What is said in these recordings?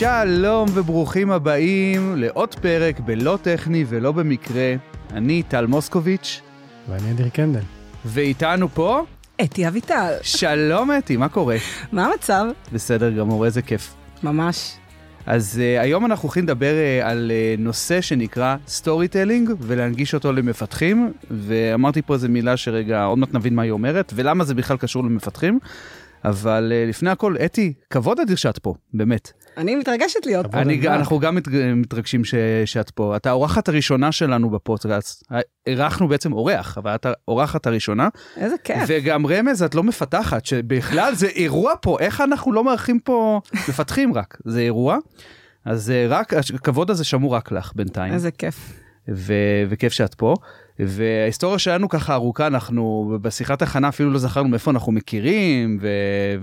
שלום וברוכים הבאים לעוד פרק בלא טכני ולא במקרה. אני טל מוסקוביץ', ואני אדיר קנדל. ואיתנו פה, אתי אביטל. שלום אתי, מה קורה? מה המצב? בסדר גמור, איזה כיף. ממש. אז אה, היום אנחנו הולכים לדבר אה, על אה, נושא שנקרא storytelling ולהנגיש אותו למפתחים, ואמרתי פה איזה מילה שרגע עוד מעט נבין מה היא אומרת ולמה זה בכלל קשור למפתחים. אבל uh, לפני הכל, אתי, כבוד אדיר שאת פה, באמת. אני מתרגשת להיות פה. אני, אנחנו גם מת, מתרגשים ש, שאת פה. את האורחת הראשונה שלנו בפודקאסט. אירחנו בעצם אורח, אבל את האורחת הראשונה. איזה כיף. וגם רמז, את לא מפתחת, שבכלל זה אירוע פה, איך אנחנו לא מארחים פה, מפתחים רק, זה אירוע. אז רק, הכבוד הזה שמור רק לך בינתיים. איזה כיף. ו- וכיף שאת פה. וההיסטוריה שלנו ככה ארוכה, אנחנו בשיחת הכנה אפילו לא זכרנו מאיפה אנחנו מכירים ו-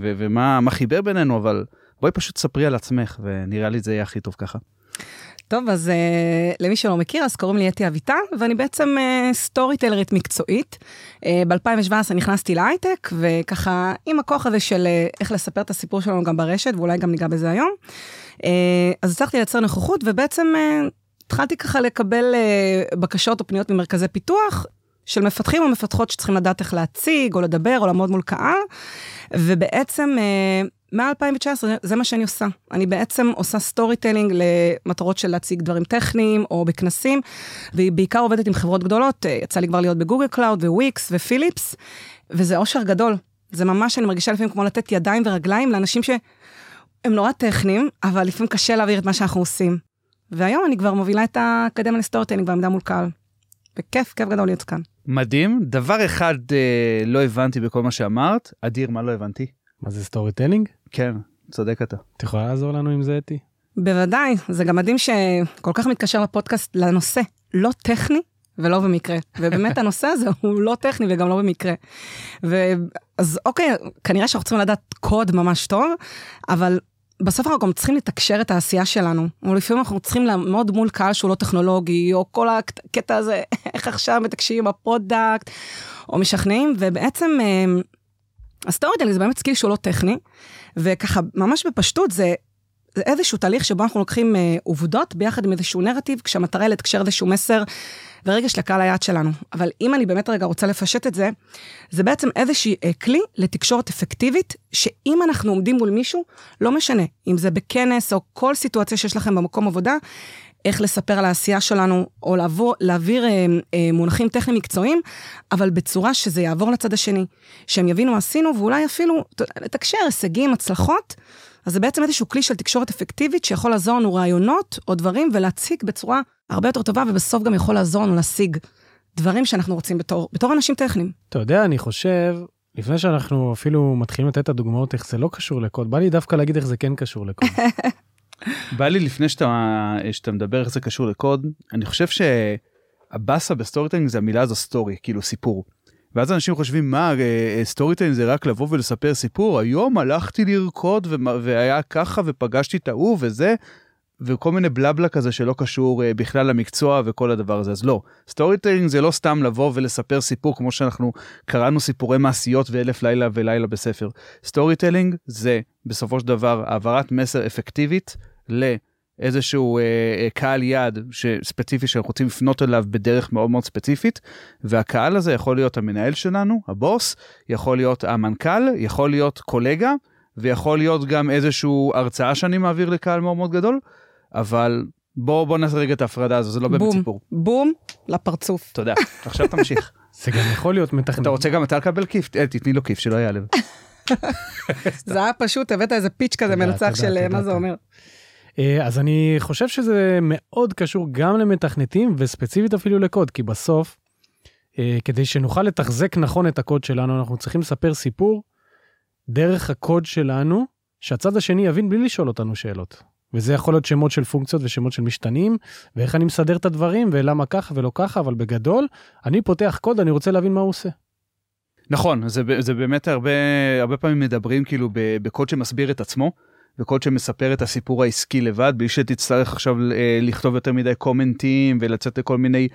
ו- ומה מה בינינו, אבל בואי פשוט ספרי על עצמך ונראה לי זה יהיה הכי טוב ככה. טוב, אז uh, למי שלא מכיר, אז קוראים לי אתי אביטל, ואני בעצם uh, סטורי טלרית מקצועית. Uh, ב-2017 נכנסתי להייטק, וככה עם הכוח הזה של uh, איך לספר את הסיפור שלנו גם ברשת, ואולי גם ניגע בזה היום. Uh, אז הצלחתי לייצר נוכחות, ובעצם uh, התחלתי ככה לקבל uh, בקשות או פניות ממרכזי פיתוח, של מפתחים או מפתחות שצריכים לדעת איך להציג, או לדבר, או לעמוד מול קהל. ובעצם אה, מ-2019 זה מה שאני עושה. אני בעצם עושה storytelling למטרות של להציג דברים טכניים או בכנסים, ואני בעיקר עובדת עם חברות גדולות, אה, יצא לי כבר להיות ב Google Cloud ו Wix ו Philips, וזה אושר גדול. זה ממש, אני מרגישה לפעמים כמו לתת ידיים ורגליים לאנשים שהם נורא טכניים, אבל לפעמים קשה להעביר את מה שאנחנו עושים. והיום אני כבר מובילה את האקדמיה ל storytelling ועמידה מול קהל. וכיף, כיף גדול להיות כאן. מדהים. דבר אחד אה, לא הבנתי בכל מה שאמרת. אדיר, מה לא הבנתי? מה זה storytelling? כן, צודק אתה. את יכולה לעזור לנו עם זה, אתי? בוודאי, זה גם מדהים שכל כך מתקשר לפודקאסט לנושא, לא טכני ולא במקרה. ובאמת הנושא הזה הוא לא טכני וגם לא במקרה. אז אוקיי, כנראה שאנחנו צריכים לדעת קוד ממש טוב, אבל בסוף אנחנו גם צריכים לתקשר את העשייה שלנו. או לפעמים אנחנו צריכים לעמוד מול קהל שהוא לא טכנולוגי, או כל הקטע הזה, איך עכשיו מתקשרים ב product, או משכנעים, ובעצם אה, ה storytelling זה באמת skill שהוא לא טכני, וככה ממש בפשטות זה, זה איזשהו תהליך שבו אנחנו לוקחים אה, עובדות ביחד עם איזשהו נרטיב, כשהמטרה היא לתקשר איזשהו מסר ורגש לקהל היעד שלנו. אבל אם אני באמת רגע רוצה לפשט את זה, זה בעצם איזשהו אה, כלי לתקשורת אפקטיבית, שאם אנחנו עומדים מול מישהו, לא משנה, אם זה בכנס או כל סיטואציה שיש לכם במקום עבודה, איך לספר על העשייה שלנו, או לעבור, להעביר אה, אה, מונחים טכניים מקצועיים, אבל בצורה שזה יעבור לצד השני, שהם יבינו מה עשינו, ואולי אפילו לתקשר הישגים, הצלחות. אז זה בעצם איזשהו כלי של תקשורת אפקטיבית שיכול לעזור לנו רעיונות או דברים ולהציג בצורה הרבה יותר טובה, ובסוף גם יכול לעזור לנו להשיג דברים שאנחנו רוצים בתור, בתור אנשים טכניים. אתה יודע, אני חושב, לפני שאנחנו אפילו מתחילים לתת את הדוגמאות איך זה לא קשור לקוד, בא לי דווקא להגיד איך זה כן קשור לקוד. בא לי לפני שאתה, שאתה מדבר איך זה קשור לקוד, אני חושב שהבאסה ב storytelling זה המילה הזו story, כאילו סיפור. ואז אנשים חושבים מה storytelling זה רק לבוא ולספר סיפור, היום הלכתי לרקוד והיה ככה ופגשתי את ההוא וזה. וכל מיני בלה בלה כזה שלא קשור אה, בכלל למקצוע וכל הדבר הזה אז לא storytelling זה לא סתם לבוא ולספר סיפור כמו שאנחנו קראנו סיפורי מעשיות ואלף לילה ולילה בספר storytelling זה בסופו של דבר העברת מסר אפקטיבית לאיזשהו אה, קהל יעד ספציפי שאנחנו רוצים לפנות אליו בדרך מאוד מאוד ספציפית והקהל הזה יכול להיות המנהל שלנו הבוס יכול להיות המנכ"ל יכול להיות קולגה. ויכול להיות גם איזשהו הרצאה שאני מעביר לקהל מאוד מאוד גדול, אבל בוא בוא נעשה רגע את ההפרדה הזו זה לא באמת סיפור. בום לפרצוף. תודה עכשיו תמשיך. זה גם יכול להיות מתכנן. אתה רוצה גם אתה לקבל כיף אה, תתני לו כיף שלא יעלב. זה היה פשוט הבאת איזה פיץ' כזה מנצח של מה זה אומר. אה, אז אני חושב שזה מאוד קשור גם למתכנתים וספציפית אפילו לקוד כי בסוף אה, כדי שנוכל לתחזק נכון את הקוד שלנו אנחנו צריכים לספר סיפור דרך הקוד שלנו שהצד השני יבין בלי לשאול אותנו שאלות. וזה יכול להיות שמות של פונקציות ושמות של משתנים, ואיך אני מסדר את הדברים, ולמה ככה ולא ככה, אבל בגדול, אני פותח קוד, אני רוצה להבין מה הוא עושה. נכון, זה, זה באמת הרבה, הרבה פעמים מדברים כאילו בקוד שמסביר את עצמו, וקוד שמספר את הסיפור העסקי לבד, בלי שתצטרך עכשיו אה, לכתוב יותר מדי קומנטים ולצאת לכל מיני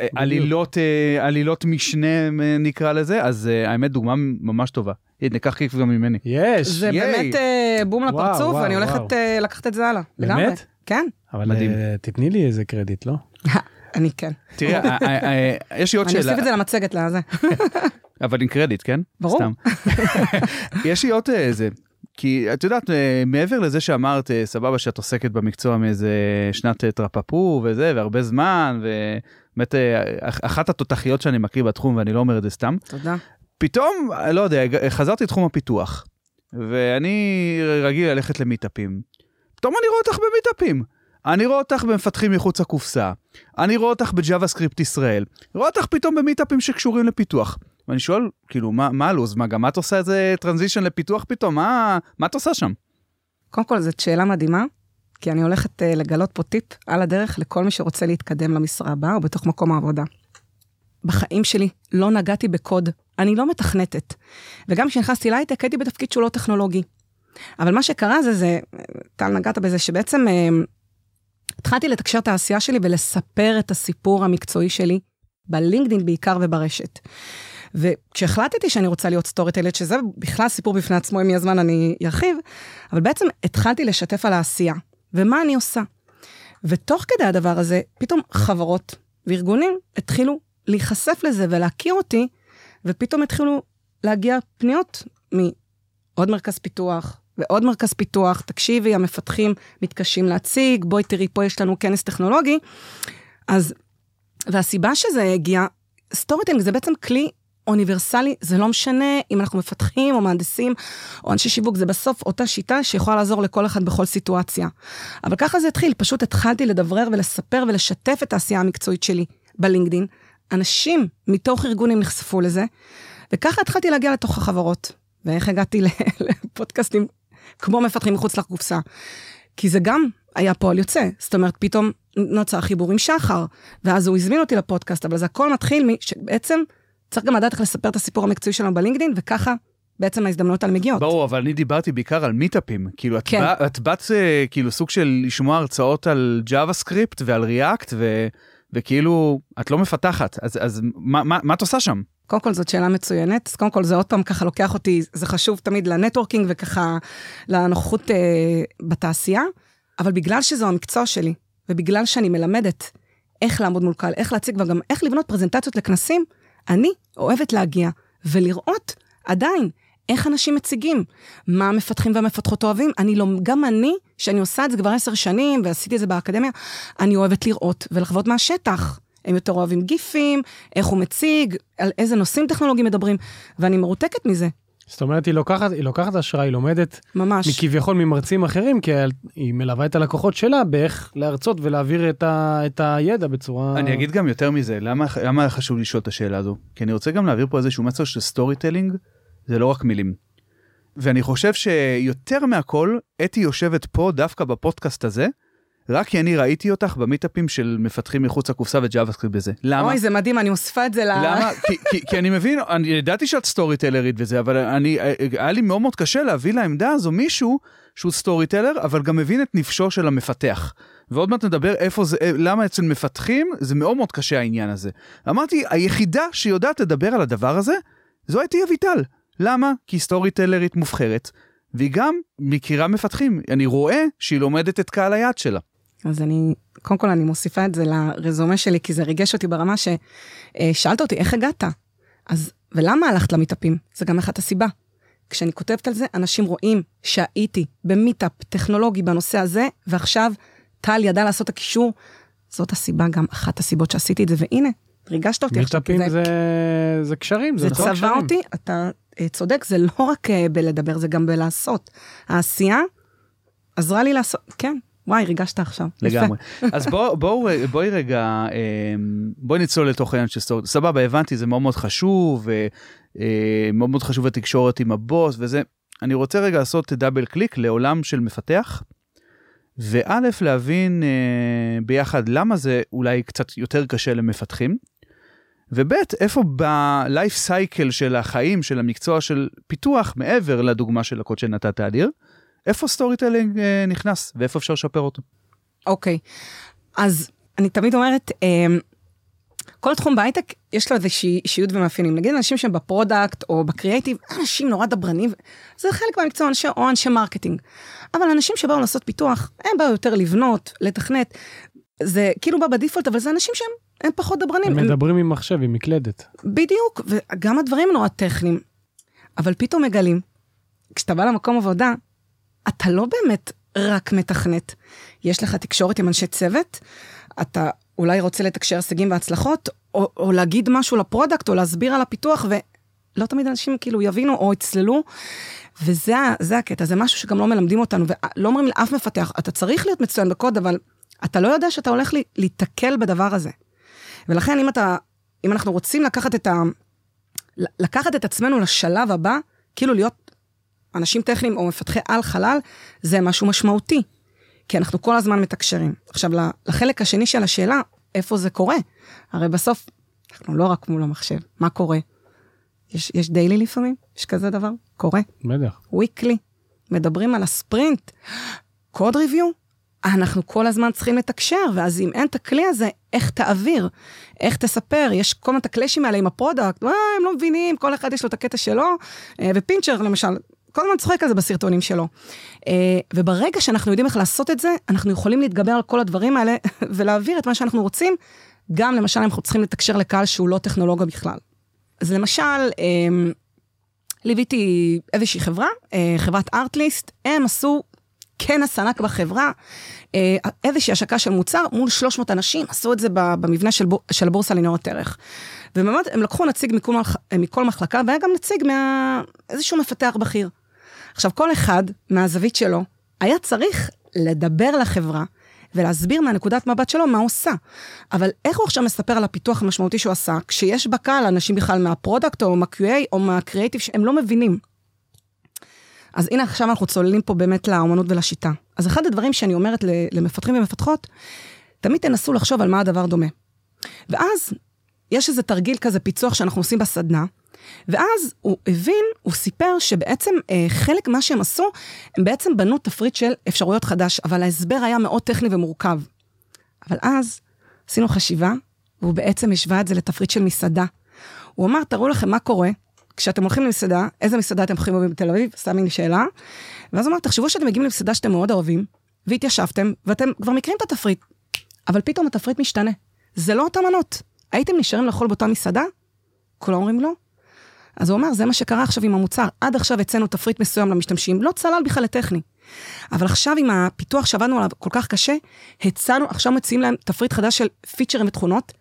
אה, עלילות, אה, עלילות משנה נקרא לזה, אז האמת דוגמה ממש טובה. הנה, קח כיף גם ממני. יש, זה באמת אה, בום וואו, לפרצוף, וואו, ואני הולכת וואו. אה, לקחת את זה הלאה. באמת? כן, אבל מדהים. אה, תתני לי איזה קרדיט, לא? אני כן. תראי, אה, אה, אה, יש לי עוד אני שאלה, אוסיף את זה למצגת לזה. אבל עם קרדיט, כן? ברור. סתם. יש לי עוד איזה, כי את יודעת, מעבר לזה שאמרת, סבבה שאת עוסקת במקצוע מאיזה שנת טרפפו וזה, והרבה זמן, ובאמת אח- אחת התותחיות שאני מכיר בתחום, ואני לא אומר את זה סתם, תודה. פתאום, לא יודע, חזרתי לתחום הפיתוח, ואני רגיל ללכת למיטאפים. פתאום אני רואה אותך במיטאפים. אני רואה אותך במפתחים מחוץ לקופסה. אני רואה אותך ב JavaScript ישראל. רואה אותך פתאום במיטאפים שקשורים לפיתוח. ואני שואל, כאילו, מה, מה הלו"ז? מה, גם את עושה איזה transition לפיתוח פתאום? מה, מה את עושה שם? קודם כל, זאת שאלה מדהימה, כי אני הולכת אה, לגלות פה טיפ על הדרך לכל מי שרוצה להתקדם למשרה הבאה או בתוך מקום העבודה. בחיים שלי לא נגעתי בקוד, אני לא מתכנתת. וגם כשנכנסתי להייטק הייתי בתפקיד שהוא לא טכנולוגי. אבל מה שקרה זה, זה, טל נגעת בזה, שבעצם אה, התחלתי לתקשר את העשייה שלי ולספר את הסיפור המקצועי שלי, בלינקדאין בעיקר וברשת. וכשהחלטתי שאני רוצה להיות סטורי טיילד, שזה בכלל סיפור בפני עצמו, אם יהיה זמן אני ארחיב, אבל בעצם התחלתי לשתף על העשייה, ומה אני עושה. ותוך כדי הדבר הזה, פתאום חברות וארגונים התחילו להיחשף לזה ולהכיר אותי, ופתאום התחילו להגיע פניות מעוד מרכז פיתוח ועוד מרכז פיתוח, תקשיבי, המפתחים מתקשים להציג, בואי תראי, פה יש לנו כנס טכנולוגי. אז, והסיבה שזה הגיע, storytelling זה בעצם כלי אוניברסלי, זה לא משנה אם אנחנו מפתחים או מהנדסים או אנשי שיווק, זה בסוף אותה שיטה שיכולה לעזור לכל אחד בכל סיטואציה. אבל ככה זה התחיל, פשוט התחלתי לדברר ולספר ולשתף את העשייה המקצועית שלי בלינקדין. אנשים מתוך ארגונים נחשפו לזה, וככה התחלתי להגיע לתוך החברות. ואיך הגעתי לפודקאסטים כמו מפתחים מחוץ לקופסה. כי זה גם היה פועל יוצא, זאת אומרת, פתאום נוצר חיבור עם שחר, ואז הוא הזמין אותי לפודקאסט, אבל זה הכל מתחיל משבעצם צריך גם לדעת איך לספר את הסיפור המקצועי שלנו בלינקדאין, וככה בעצם ההזדמנויות האלה מגיעות. ברור, אבל אני דיברתי בעיקר על מיטאפים. כאילו, את, כן. בא, את באת אה, כאילו סוג של לשמוע הרצאות על JavaScript ועל React, ו, וכאילו, את לא מפתחת, אז, אז מה, מה, מה את עושה שם? קודם כל זאת שאלה מצוינת, אז קודם כל זה עוד פעם ככה לוקח אותי, זה חשוב תמיד ל networking וככה לנוכחות אה, בתעשייה, אבל בגלל שזו המקצוע שלי, ובגלל שאני מלמדת איך לעמוד מול קהל, איך להציג וגם איך לבנות פרזנטציות לכנסים, אני אוהבת להגיע ולראות עדיין איך אנשים מציגים, מה המפתחים והמפתחות אוהבים. אני לא, גם אני, שאני עושה את זה כבר עשר שנים ועשיתי את זה באקדמיה, אני אוהבת לראות ולחוות מהשטח. הם יותר אוהבים גיפים, איך הוא מציג, על איזה נושאים טכנולוגיים מדברים, ואני מרותקת מזה, זאת אומרת, היא לוקחת, היא לוקחת השראה, היא לומדת ממש. מכביכול ממרצים אחרים, כי היא מלווה את הלקוחות שלה באיך להרצות ולהעביר את, ה, את הידע בצורה... אני אגיד גם יותר מזה, למה, למה חשוב לשאול את השאלה הזו? כי אני רוצה גם להעביר פה איזשהו מסר של storytelling, זה לא רק מילים. ואני חושב שיותר מהכל, אתי יושבת פה דווקא בפודקאסט הזה, רק כי אני ראיתי אותך במיטאפים של מפתחים מחוץ לקופסה ו JavaScript בזה. למה? אוי, זה מדהים, אני מוסיפה את זה ל... למה? כי, כי, כי אני מבין, אני ידעתי שאת סטורי טלרית וזה, אבל אני, היה לי מאוד מאוד קשה להביא לעמדה הזו מישהו שהוא storyteller, אבל גם מבין את נפשו של המפתח. ועוד מעט נדבר איפה זה, למה אצל מפתחים זה מאוד מאוד קשה העניין הזה. אמרתי, היחידה שיודעת לדבר על הדבר הזה, זו אתי אביטל. למה? כי היא סטורי טלרית מובחרת, והיא גם מכירה מפתחים. אני רואה שהיא לומדת את קהל היעד שלה. אז אני, קודם כל אני מוסיפה את זה לרזומה שלי, כי זה ריגש אותי ברמה ששאלת אותי, איך הגעת? אז, ולמה הלכת למיטאפים? זה גם אחת הסיבה. כשאני כותבת על זה, אנשים רואים שהייתי במיטאפ טכנולוגי בנושא הזה, ועכשיו טל ידע לעשות את הקישור. זאת הסיבה, גם אחת הסיבות שעשיתי את זה, והנה, ריגשת אותי מיטאפים זה, זה קשרים, זה, זה רק צבע. אותי, אתה אה, צודק, זה לא רק אה, בלדבר, זה גם בלעשות. העשייה עזרה לי לעשות, כן, וואי, ריגשת עכשיו. לגמרי. אז בוא, בוא, בואי רגע, אמ, בואי נצלול לתוך העניין של סטורי. סבבה, הבנתי, זה מאוד מאוד חשוב, ומאוד מאוד חשוב התקשורת עם הבוס וזה. אני רוצה רגע לעשות double click לעולם של מפתח, וא', להבין אה, ביחד למה זה אולי קצת יותר קשה למפתחים, וב', איפה ב life cycle של החיים, של המקצוע של פיתוח, מעבר לדוגמה של הקוד שנתת אדיר, איפה storytelling אה, נכנס ואיפה אפשר לשפר אותו. אוקיי, אז אני תמיד אומרת, אמ, כל תחום בהייטק יש לו איזושהי אישיות ומאפיינים. נגיד אנשים שהם ב product או בקריאייטיב, אנשים נורא דברנים, זה חלק מהמקצוע אנשי, או אנשי marketing. אבל אנשים שבאו לעשות פיתוח, הם באו יותר לבנות, לתכנת. זה כאילו בא ב default, אבל זה אנשים שהם הם פחות דברנים. הם מדברים עם מחשב, עם מקלדת. בדיוק, וגם הדברים נורא טכניים. אבל פתאום מגלים, כשאתה בא למקום עבודה, אתה לא באמת רק מתכנת. יש לך תקשורת עם אנשי צוות, אתה אולי רוצה לתקשר הישגים והצלחות, או, או להגיד משהו ל product, או להסביר על הפיתוח, ולא תמיד אנשים כאילו יבינו או יצללו. וזה הקטע, זה משהו שגם לא מלמדים אותנו, ולא אומרים לאף מפתח, אתה צריך להיות מצוין בקוד, אבל אתה לא יודע שאתה הולך להיתקל בדבר הזה. ולכן אם אתה, אם אנחנו רוצים לקחת את ה... לקחת את עצמנו לשלב הבא, כאילו להיות אנשים טכניים או מפתחי על חלל, זה משהו משמעותי. כי אנחנו כל הזמן מתקשרים. עכשיו, לחלק השני של השאלה, איפה זה קורה? הרי בסוף, אנחנו לא רק מול המחשב, מה קורה? יש, יש daily לפעמים? יש כזה דבר? קורה? בטח. weekly. מדברים על הספרינט. code review? אנחנו כל הזמן צריכים לתקשר, ואז אם אין את הכלי הזה, איך תעביר? איך תספר? יש כל מיני את הקלאשים האלה עם ה product, אה, הם לא מבינים, כל אחד יש לו את הקטע שלו, אה, ופינצ'ר למשל, כל הזמן צוחק על זה בסרטונים שלו. אה, וברגע שאנחנו יודעים איך לעשות את זה, אנחנו יכולים להתגבר על כל הדברים האלה ולהעביר את מה שאנחנו רוצים, גם למשל אם אנחנו צריכים לתקשר לקהל שהוא לא טכנולוגיה בכלל. אז למשל, אה, ליוויתי איזושהי חברה, חברת ארטליסט, הם עשו כנס ענק בחברה, איזושהי השקה של מוצר מול 300 אנשים, עשו את זה במבנה של, בור, של הבורסה לניירות ערך. ובאמת, הם לקחו נציג מכל, מכל מחלקה, והיה גם נציג מאיזשהו מפתח בכיר. עכשיו, כל אחד מהזווית שלו היה צריך לדבר לחברה ולהסביר מהנקודת מבט שלו מה הוא עושה. אבל איך הוא עכשיו מספר על הפיתוח המשמעותי שהוא עשה, כשיש בקהל אנשים בכלל מה product או מה-QA או מהקריאיטיב שהם לא מבינים. אז הנה עכשיו אנחנו צוללים פה באמת לאומנות ולשיטה. אז אחד הדברים שאני אומרת למפתחים ומפתחות, תמיד תנסו לחשוב למה הדבר דומה. ואז יש איזה תרגיל כזה פיצוח שאנחנו עושים בסדנה, ואז הוא הבין, הוא סיפר שבעצם אה, חלק מה שהם עשו, הם בעצם בנו תפריט של אפשרויות חדש, אבל ההסבר היה מאוד טכני ומורכב. אבל אז עשינו חשיבה, והוא בעצם השווה את זה לתפריט של מסעדה. הוא אמר, תראו לכם מה קורה כשאתם הולכים למסעדה, איזה מסעדה אתם הולכים אוהבים בתל אביב, סתם לי שאלה. ואז הוא אמר, תחשבו שאתם מגיעים למסעדה שאתם מאוד אוהבים, והתיישבתם, ואתם כבר מכירים את התפריט, אבל פתאום התפריט משתנה. זה לא אותן מנות. הייתם נשארים לאכול באותה מסעדה? כולם אומרים לא. אז הוא אומר, זה מה שקרה עכשיו עם המוצר. עד עכשיו הצאנו תפריט מסוים למשתמשים, לא צלל בכלל לטכני. אבל עכשיו עם הפיתוח שעבדנו עליו כל כך קשה, הצענו, עכשיו מציעים להם תפריט חדש של פיצ'רים ותכונות,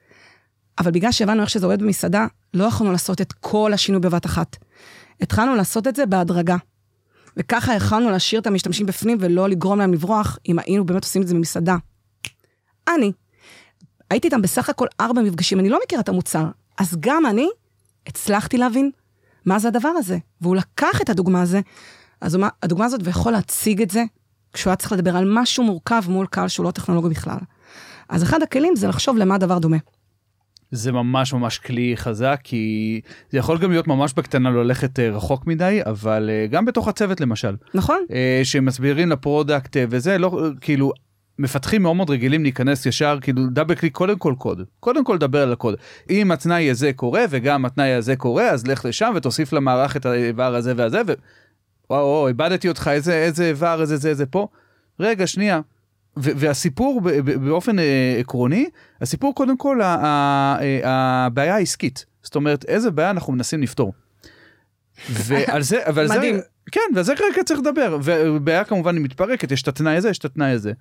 אבל בגלל שהבנו איך שזה עובד במסעדה, לא יכולנו לעשות את כל השינוי בבת אחת. התחלנו לעשות את זה בהדרגה. וככה יכולנו להשאיר את המשתמשים בפנים ולא לגרום להם לברוח, אם היינו באמת עושים את זה במסעדה. אני, הייתי איתם בסך הכל ארבע מפגשים, אני לא מכירה את המוצר, אז גם אני הצלחתי להבין מה זה הדבר הזה. והוא לקח את הדוגמה הזה, אז הדוגמה הזאת, ויכול להציג את זה, כשהוא היה צריך לדבר על משהו מורכב מול קהל שהוא לא טכנולוגי בכלל. אז אחד הכלים זה לחשוב למה הדבר דומה. זה ממש ממש כלי חזק כי זה יכול גם להיות ממש בקטנה ללכת אה, רחוק מדי אבל אה, גם בתוך הצוות למשל. נכון. אה, שמסבירים ל product וזה לא כאילו מפתחים מאוד מאוד רגילים להיכנס ישר כאילו double click קודם כל קוד. קודם כל דבר על הקוד. אם התנאי הזה קורה וגם התנאי הזה קורה אז לך לשם ותוסיף למערך את האיבר הזה והזה וואו איבדתי אותך איזה איזה איבר איזה זה זה פה. רגע שנייה והסיפור באופן אה, עקרוני הסיפור קודם כל אה, הבעיה העסקית זאת אומרת איזה בעיה אנחנו מנסים לפתור. ועל זה מדהים. זה כן ועל זה כרגע צריך לדבר ובעיה כמובן היא מתפרקת יש את התנאי הזה יש את התנאי הזה.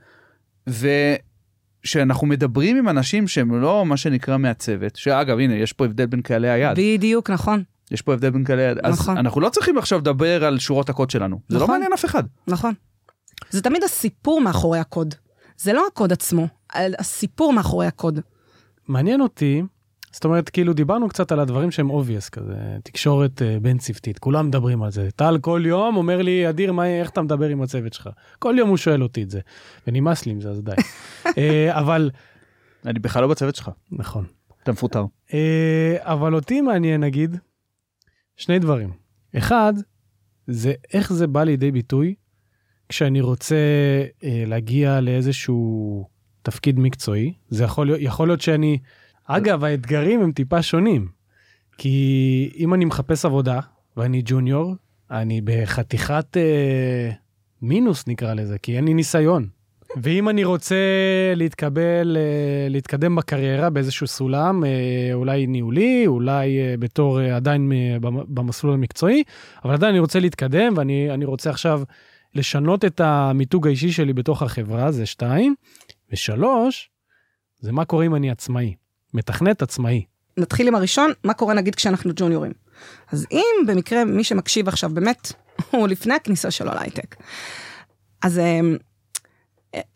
ושאנחנו מדברים עם אנשים שהם לא מה שנקרא מהצוות, שאגב הנה יש פה הבדל בין קהלי היד. בדיוק, נכון. יש פה הבדל בין קהלי היד. נכון. אז אנחנו לא צריכים עכשיו לדבר על שורות הקוד שלנו. נכון. זה לא נכון. מעניין אף אחד. נכון. זה תמיד הסיפור מאחורי הקוד. זה לא הקוד עצמו, הסיפור מאחורי הקוד. מעניין אותי זאת אומרת, כאילו דיברנו קצת על הדברים שהם obvious כזה, תקשורת uh, בין צוותית, כולם מדברים על זה. טל כל יום אומר לי, אדיר, מה, איך אתה מדבר עם הצוות שלך? כל יום הוא שואל אותי את זה, ונמאס לי עם זה, אז די. uh, אבל... אני בכלל לא בצוות שלך. נכון. אתה מפוטר. Uh, אבל אותי מעניין, נגיד, שני דברים. אחד, זה איך זה בא לידי ביטוי כשאני רוצה uh, להגיע לאיזשהו תפקיד מקצועי. זה יכול להיות, יכול להיות שאני... אגב, האתגרים הם טיפה שונים. כי אם אני מחפש עבודה ואני ג'וניור, אני בחתיכת אה, מינוס נקרא לזה, כי אין לי ניסיון. ואם אני רוצה להתקבל, אה, להתקדם בקריירה באיזשהו סולם, אה, אולי ניהולי, אולי אה, בתור אה, עדיין אה, במ- במסלול המקצועי, אבל עדיין אני רוצה להתקדם ואני אני רוצה עכשיו לשנות את המיתוג האישי שלי בתוך החברה, זה שתיים. ושלוש, זה מה קורה אם אני עצמאי, מתכנת עצמאי. נתחיל עם הראשון, מה קורה נגיד כשאנחנו ג'וניורים. אז אם במקרה מי שמקשיב עכשיו באמת, הוא לפני הכניסה שלו להייטק, אז אמ,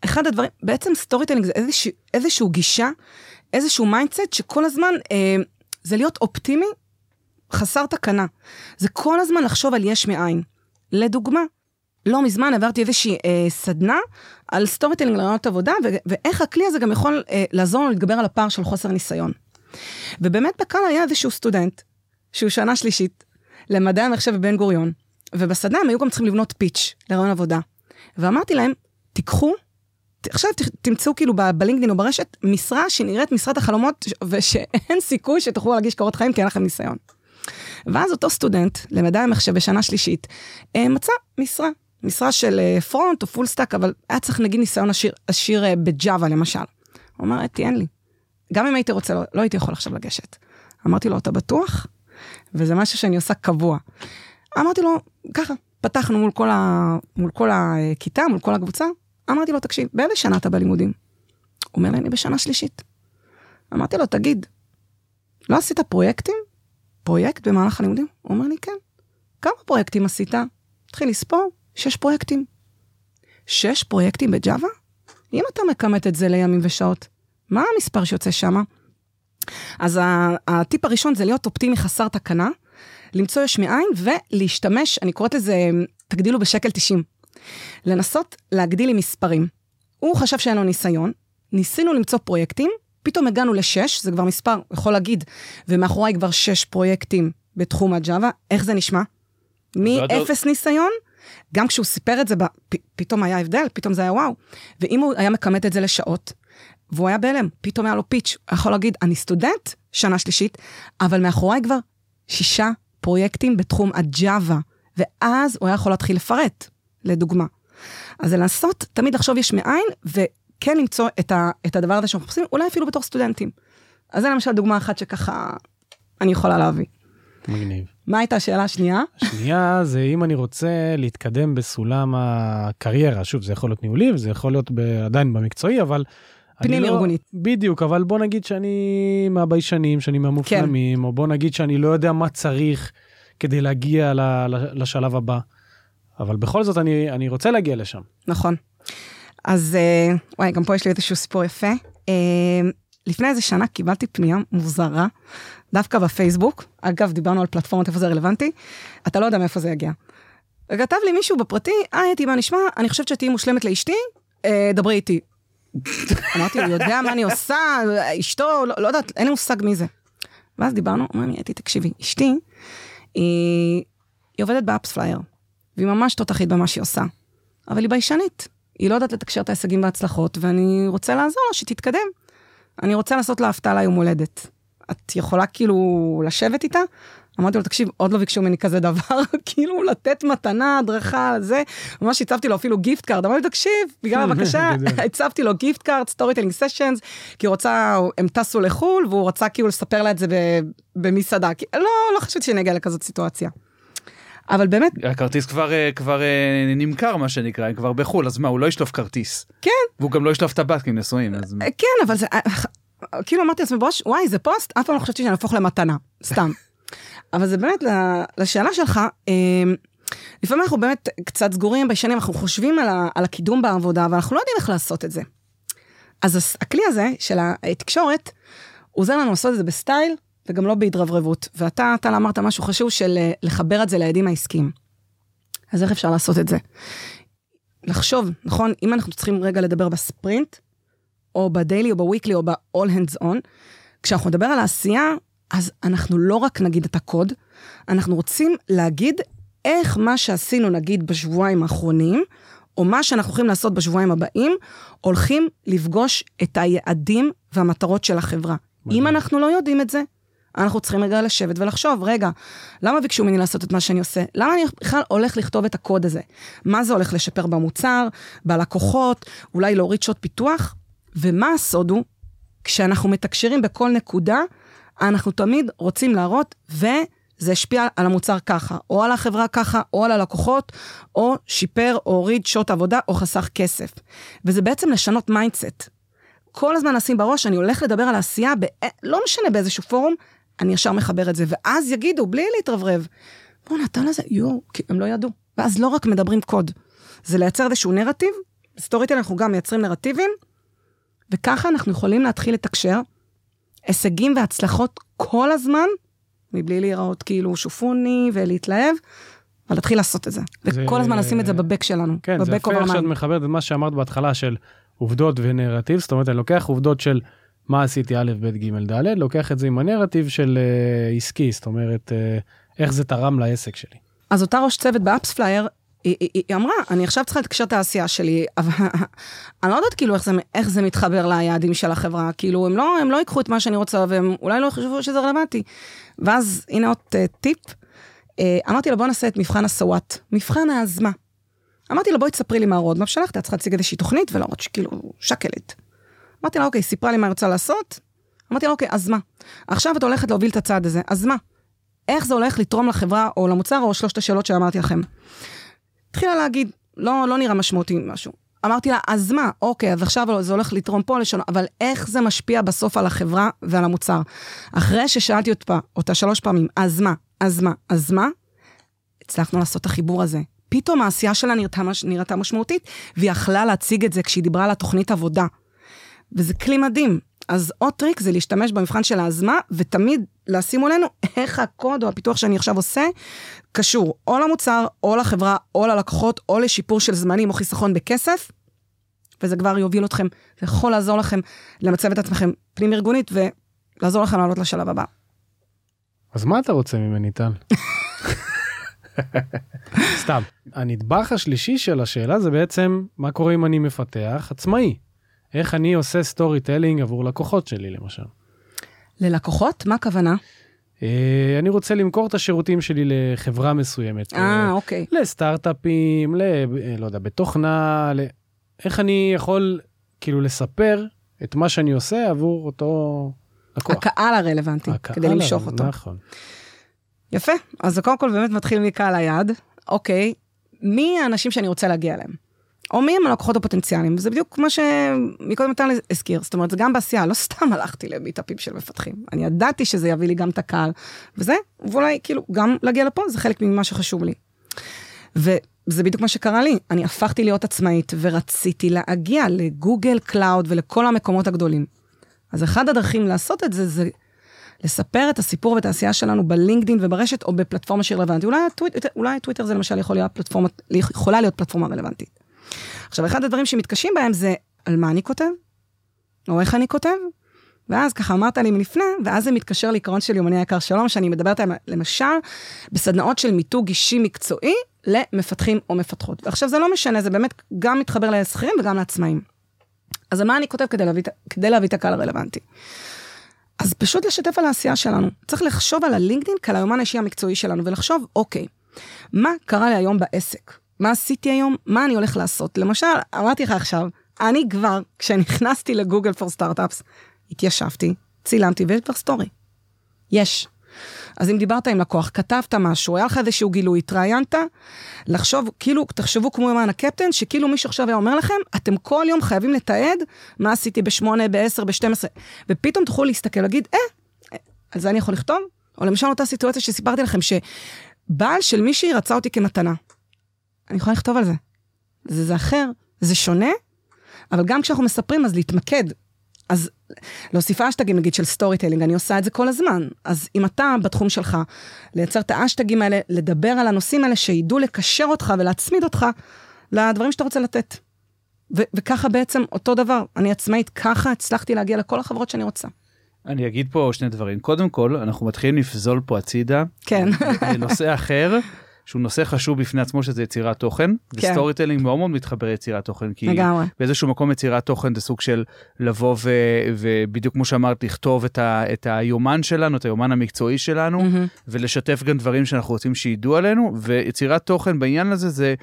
אחד הדברים, בעצם storytelling זה איזשהו, איזשהו גישה, איזשהו mindset שכל הזמן אמ, זה להיות אופטימי, חסר תקנה. זה כל הזמן לחשוב על יש מאין. לדוגמה, לא מזמן עברתי איזושהי אה, סדנה על storytelling לראיונות עבודה, ו- ואיך הכלי הזה גם יכול אה, לעזור לנו להתגבר על הפער של חוסר ניסיון. ובאמת בקהל היה איזשהו סטודנט, שהוא שנה שלישית, למדעי המחשב בבן גוריון, ובסדנה הם היו גם צריכים לבנות pitch לראיון עבודה. ואמרתי להם, תיקחו, עכשיו תמצאו כאילו ב- בלינקדאין או ברשת, משרה שנראית משרת החלומות, ושאין סיכוי שתוכלו להגיש קורות חיים כי אין לכם ניסיון. ואז אותו סטודנט למדעי המחשב בשנה שלישית, אה, מצא משרה, משרה של אה, front או full stack, אבל היה צריך נגיד ניסיון עשיר, עשיר אה, ב Java למשל. הוא אמר, אתי, אין לי. גם אם הייתי רוצה, לא, לא הייתי יכול עכשיו לגשת. אמרתי לו, אתה בטוח? וזה משהו שאני עושה קבוע. אמרתי לו, ככה, פתחנו מול כל, ה... מול כל הכיתה, מול כל הקבוצה, אמרתי לו, תקשיב, באיזה שנה אתה בלימודים? הוא אומר לי, אני בשנה שלישית. אמרתי לו, תגיד, לא עשית פרויקטים? פרויקט במהלך הלימודים? הוא אומר לי, כן. כמה פרויקטים עשית? התחיל לספור, שש פרויקטים. שש פרויקטים בג'אווה? אם אתה מכמת את זה לימים ושעות, מה המספר שיוצא שמה? אז הטיפ הראשון זה להיות אופטימי חסר תקנה, למצוא יש מאין ולהשתמש, אני קוראת לזה, תגדילו בשקל 90. לנסות להגדיל עם מספרים. הוא חשב שאין לו ניסיון, ניסינו למצוא פרויקטים, פתאום הגענו לשש, זה כבר מספר, יכול להגיד, ומאחוריי כבר שש פרויקטים בתחום הג'אווה, איך זה נשמע? מאפס ניסיון, גם כשהוא סיפר את זה, פ- פתאום היה הבדל, פתאום זה היה וואו. ואם הוא היה מכמת את זה לשעות, והוא היה בהלם, פתאום היה לו פיץ', הוא יכול להגיד, אני סטודנט, שנה שלישית, אבל מאחוריי כבר שישה פרויקטים בתחום הג'אווה, ואז הוא היה יכול להתחיל לפרט, לדוגמה. אז זה לנסות תמיד לחשוב יש מאין, וכן למצוא את, ה, את הדבר הזה שאנחנו מחפשים, אולי אפילו בתור סטודנטים. אז זה למשל דוגמה אחת שככה אני יכולה להביא. מגניב. מה הייתה השאלה השנייה? שנייה זה אם אני רוצה להתקדם בסולם הקריירה, שוב זה יכול להיות ניהולי וזה יכול להיות עדיין במקצועי, אבל... פנים לא- ארגונית. בדיוק, אבל בוא נגיד שאני מהביישנים, שאני מהמופנמים, כן. או בוא נגיד שאני לא יודע מה צריך כדי להגיע לשלב הבא. אבל בכל זאת אני, אני רוצה להגיע לשם. נכון. אז אה, וואי, גם פה יש לי איזשהו סיפור יפה. אה, לפני איזה שנה קיבלתי פנייה מוזרה, דווקא בפייסבוק. אגב, דיברנו על פלטפורמות, איפה זה רלוונטי. אתה לא יודע מאיפה זה יגיע. וכתב לי מישהו בפרטי, היי, אתי, מה נשמע? אני חושבת שתהיי מושלמת לאשתי, אה, דברי איתי. אמרתי, הוא יודע מה אני עושה, אשתו, לא, לא יודעת, אין לי מושג מי זה. ואז דיברנו, לי, אתי, תקשיבי, אשתי, היא, היא עובדת ב AppsFlyer, והיא ממש תותחית במה שהיא עושה, אבל היא ביישנית. היא לא יודעת לתקשר את ההישגים וההצלחות, ואני רוצה לעזור לה שתתקדם. אני רוצה לעשות לה הפתעה ליום הולדת. את יכולה כאילו לשבת איתה? אמרתי לו, תקשיב, עוד לא ביקשו ממני כזה דבר, כאילו לתת מתנה, הדרכה, זה. ממש עיצבתי לו אפילו gift card, אמרתי לו, תקשיב, בגלל הבקשה. עיצבתי לו gift card, storytelling sessions, כי הוא רצה, הם טסו לחו"ל, והוא רצה כאילו לספר לה את זה ב- במסעדה. כי, לא, לא חשבתי שנגיע לכזאת סיטואציה. אבל באמת, הכרטיס כבר אה, כבר אה, נמכר מה שנקרא הם כבר בחול אז מה הוא לא ישלוף כרטיס כן, והוא גם לא ישלוף טבק עם נשואים אז אה, כן, אבל זה, כאילו אמרתי לעצמי וואי, זה פוסט, אף פעם לא חשבתי שאני אהפוך למתנה, סתם. אבל זה באמת, לשאלה שלך, אה, לפעמים אנחנו באמת קצת סגורים בשנים, אנחנו חושבים על, ה, על הקידום בעבודה, אבל אנחנו לא יודעים איך לעשות את זה. אז הכלי הזה של התקשורת, עוזר לנו לעשות את זה בסטייל, וגם לא בהתרברבות. ואתה, אתה אמרת משהו חשוב של אה, לחבר את זה ליעדים העסקיים. אז איך אפשר לעשות את זה? לחשוב, נכון, אם אנחנו צריכים רגע לדבר בספרינט, או בדיילי או בוויקלי או ב-all hands on, כשאנחנו נדבר על העשייה, אז אנחנו לא רק נגיד את הקוד, אנחנו רוצים להגיד איך מה שעשינו נגיד בשבועיים האחרונים, או מה שאנחנו הולכים לעשות בשבועיים הבאים, הולכים לפגוש את היעדים והמטרות של החברה. אם אנחנו לא יודעים את זה, אנחנו צריכים רגע לשבת ולחשוב, רגע, למה ביקשו ממני לעשות את מה שאני עושה? למה אני בכלל הולך לכתוב את הקוד הזה? מה זה הולך לשפר במוצר, בלקוחות, אולי להוריד שעות פיתוח? ומה הסוד הוא? כשאנחנו מתקשרים בכל נקודה, אנחנו תמיד רוצים להראות, וזה השפיע על המוצר ככה, או על החברה ככה, או על הלקוחות, או שיפר, או הוריד שעות עבודה, או חסך כסף. וזה בעצם לשנות mindset. כל הזמן לשים בראש, אני הולך לדבר על העשייה, ב... לא משנה באיזשהו פורום, אני ישר מחבר את זה, ואז יגידו, בלי להתרברב, בוא נתן לזה, יואו, כי הם לא ידעו. ואז לא רק מדברים קוד, זה לייצר איזשהו נרטיב, ב storytell אנחנו גם מייצרים נרטיבים, וככה אנחנו יכולים להתחיל לתקשר הישגים והצלחות כל הזמן, מבלי להיראות כאילו שופוני ולהתרהב, אבל להתחיל לעשות את זה. זה- וכל הזמן לשים את זה ב back שלנו, כן, זה ב back יפה איך שאת of our mind. מחברת את מה שאמרת בהתחלה של עובדות ונרטיב, זאת אומרת, אני לוקח עובדות של מה עשיתי א', ב', ג', ד', לוקח את זה עם הנרטיב של אה, עסקי, זאת אומרת, אה, איך זה תרם לעסק שלי. אז אותה ראש צוות ב AppsFlyer, היא, היא, היא אמרה, אני עכשיו צריכה לתקשר את העשייה שלי, אבל אני לא יודעת כאילו איך זה, איך זה מתחבר ליעדים של החברה, כאילו הם לא, הם לא ייקחו את מה שאני רוצה והם אולי לא יחשבו שזה רלוונטי. ואז הנה עוד uh, טיפ, uh, אמרתי לה בוא נעשה את מבחן ה so what, מבחן האז מה. אמרתי לה בואי תספרי לי מה ה roadmap שלך, את צריכה להציג איזושהי תוכנית ולהראות שכאילו שקלת. אמרתי לה אוקיי, סיפרה לי מה היא רוצה לעשות, אמרתי לה אוקיי, אז מה? עכשיו את הולכת להוביל את הצעד הזה, אז מה? איך זה הולך לתרום לחברה או למוצר או שלושת השאלות שאמרתי לכם. התחילה להגיד, לא, לא נראה משמעותי משהו. אמרתי לה, אז מה? אוקיי, אז עכשיו זה הולך לתרום פה לשון, אבל איך זה משפיע בסוף על החברה ועל המוצר? אחרי ששאלתי אותה, אותה שלוש פעמים, אז מה? אז מה? אז מה? הצלחנו לעשות את החיבור הזה. פתאום העשייה שלה נראתה, נראתה משמעותית, והיא יכלה להציג את זה כשהיא דיברה על התוכנית עבודה. וזה כלי מדהים. אז עוד טריק זה להשתמש במבחן של ההזמה, ותמיד לשים מולנו איך הקוד או הפיתוח שאני עכשיו עושה, קשור או למוצר, או לחברה, או ללקוחות, או לשיפור של זמנים או חיסכון בכסף, וזה כבר יוביל אתכם, זה יכול לעזור לכם למצב את עצמכם פנים ארגונית, ולעזור לכם לעלות לשלב הבא. אז מה אתה רוצה ממני, טל? סתם. הנדבך השלישי של השאלה זה בעצם, מה קורה אם אני מפתח עצמאי? איך אני עושה storytelling עבור לקוחות שלי, למשל. ללקוחות, מה הכוונה? אה, אני רוצה למכור את השירותים שלי לחברה מסוימת. אה, אוקיי. לסטארט-אפים, ל... אה, לא יודע, בתוכנה, ל... איך אני יכול כאילו לספר את מה שאני עושה עבור אותו לקוח. הקהל הרלוונטי, הקהל כדי למשוך אבל, אותו. נכון. יפה, אז זה קודם כל באמת מתחיל מקהל היעד. אוקיי, מי האנשים שאני רוצה להגיע אליהם? או מי הם הלקוחות הפוטנציאליים? וזה בדיוק מה שמקודם נתן הזכיר, זאת אומרת, זה גם בעשייה, לא סתם הלכתי למיטאפים של מפתחים. אני ידעתי שזה יביא לי גם את הקהל, וזה, ואולי כאילו גם להגיע לפה זה חלק ממה שחשוב לי. וזה בדיוק מה שקרה לי, אני הפכתי להיות עצמאית ורציתי להגיע ל Google Cloud ולכל המקומות הגדולים. אז אחד הדרכים לעשות את זה, זה לספר את הסיפור ואת העשייה שלנו בלינקדין וברשת או בפלטפורמה שהיא רלוונטית. אולי, אולי טוויטר זה למשל יכול להיות פלטפורמה, יכולה להיות פלטפורמה רלוונטית. עכשיו, אחד הדברים שמתקשים בהם זה על מה אני כותב, או איך אני כותב, ואז ככה אמרת לי מלפני, ואז זה מתקשר לעיקרון של יומני היקר שלום, שאני מדברת עליהם למשל בסדנאות של מיתוג אישי מקצועי למפתחים או מפתחות. ועכשיו זה לא משנה, זה באמת גם מתחבר לשכירים וגם לעצמאים. אז על מה אני כותב כדי להביא, כדי להביא את הקהל הרלוונטי? אז פשוט לשתף על העשייה שלנו. צריך לחשוב על הלינקדאין כעל היומן האישי המקצועי שלנו, ולחשוב, אוקיי, מה קרה לי היום בעסק? מה עשיתי היום? מה אני הולך לעשות? למשל, אמרתי לך עכשיו, אני כבר, כשנכנסתי לגוגל פור סטארט-אפס, התיישבתי, צילמתי ויש כבר סטורי. יש. אז אם דיברת עם לקוח, כתבת משהו, היה לך איזשהו גילוי, התראיינת, לחשוב, כאילו, תחשבו כמו יומן הקפטן, שכאילו מישהו עכשיו היה אומר לכם, אתם כל יום חייבים לתעד מה עשיתי בשמונה, בעשר, בשתים עשרה, ופתאום תוכלו להסתכל, להגיד, אה, על זה אני יכול לכתוב? או למשל אותה סיטואציה שסיפרתי לכם, שבעל של מישהי רצה אותי כמתנה. אני יכולה לכתוב על זה. זה, זה אחר, זה שונה, אבל גם כשאנחנו מספרים, אז להתמקד. אז להוסיף אשטגים, נגיד, של storytelling, אני עושה את זה כל הזמן. אז אם אתה בתחום שלך, לייצר את האשטגים האלה, לדבר על הנושאים האלה, שידעו לקשר אותך ולהצמיד אותך לדברים שאתה רוצה לתת. ו- וככה בעצם אותו דבר, אני עצמאית, ככה הצלחתי להגיע לכל החברות שאני רוצה. אני אגיד פה שני דברים. קודם כל, אנחנו מתחילים לפזול פה הצידה כן. לנושא אחר, שהוא נושא חשוב בפני עצמו שזה יצירת תוכן, כן. ו storytelling מאוד מאוד מתחבר ליצירת תוכן, כי לגמרי. באיזשהו מקום יצירת תוכן זה סוג של לבוא ו, ובדיוק כמו שאמרת, לכתוב את, ה, את היומן שלנו, את היומן המקצועי שלנו, מהמם. ולשתף גם דברים שאנחנו רוצים שידעו עלינו, ויצירת תוכן בעניין הזה זה,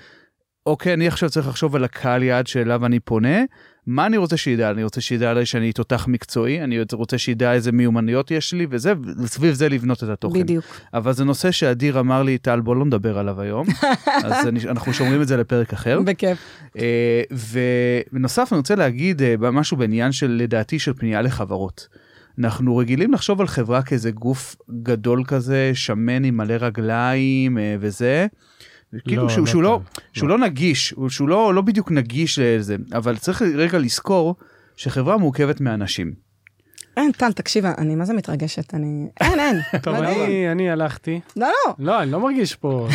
אוקיי, אני עכשיו צריך לחשוב על הקהל יעד שאליו אני פונה, מה אני רוצה שידע? אני רוצה שידע עליי שאני תותח מקצועי, אני רוצה שידע איזה מיומנויות יש לי, וזה, וסביב זה לבנות את התוכן. בדיוק. אבל זה נושא שאדיר אמר לי, טל, בוא לא נדבר עליו היום, אז אני, אנחנו שומרים את זה לפרק אחר. בכיף. אה, ובנוסף אני רוצה להגיד אה, משהו בעניין של לדעתי של פנייה לחברות. אנחנו רגילים לחשוב על חברה כאיזה גוף גדול כזה, שמן עם מלא רגליים אה, וזה. כאילו לא, שהוא, לא שהוא, לא, שהוא לא נגיש, הוא- שהוא לא, לא בדיוק נגיש לזה, אבל צריך רגע לזכור שחברה מורכבת מאנשים. אין, טל, תקשיב, אני מה זה מתרגשת, אני... אין, אין. טוב, לא יודע. אני, אני הלכתי. לא, לא. לא, אני לא מרגיש פה,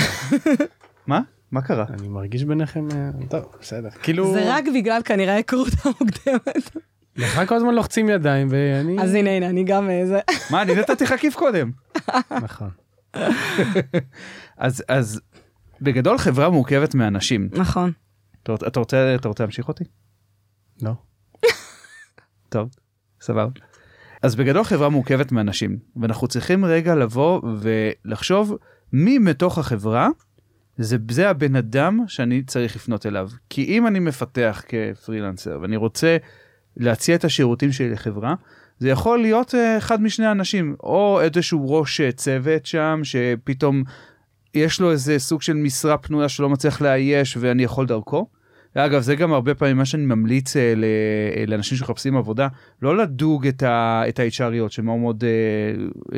מה? מה קרה? אני מרגיש ביניכם, אה, טוב, בסדר. כאילו, זה רק בגלל כנראה ההיכרות המוקדמת. לך כל הזמן לוחצים ידיים, ואני... אז הנה, הנה, אני גם אה, זה. מה, אני נתתי לך כיף קודם. נכון. אז, אז בגדול חברה מורכבת מאנשים. נכון. אתה, אתה רוצה, אתה רוצה להמשיך אותי? לא. טוב, סבבה. אז בגדול חברה מורכבת מאנשים, ואנחנו צריכים רגע לבוא ולחשוב מי מתוך החברה זה, זה הבן אדם שאני צריך לפנות אליו. כי אם אני מפתח כפרילנסר ואני רוצה להציע את השירותים שלי לחברה, זה יכול להיות אה, אחד משני אנשים, או איזשהו ראש אה, צוות שם שפתאום יש לו איזה סוג של משרה פנויה שלא מצליח לאייש ואני יכול דרכו. אגב, זה גם הרבה פעמים מה שאני ממליץ אה, ל- אה, לאנשים שמחפשים עבודה, לא לדוג את ה- את ה-HRיות שמאוד מאוד אה,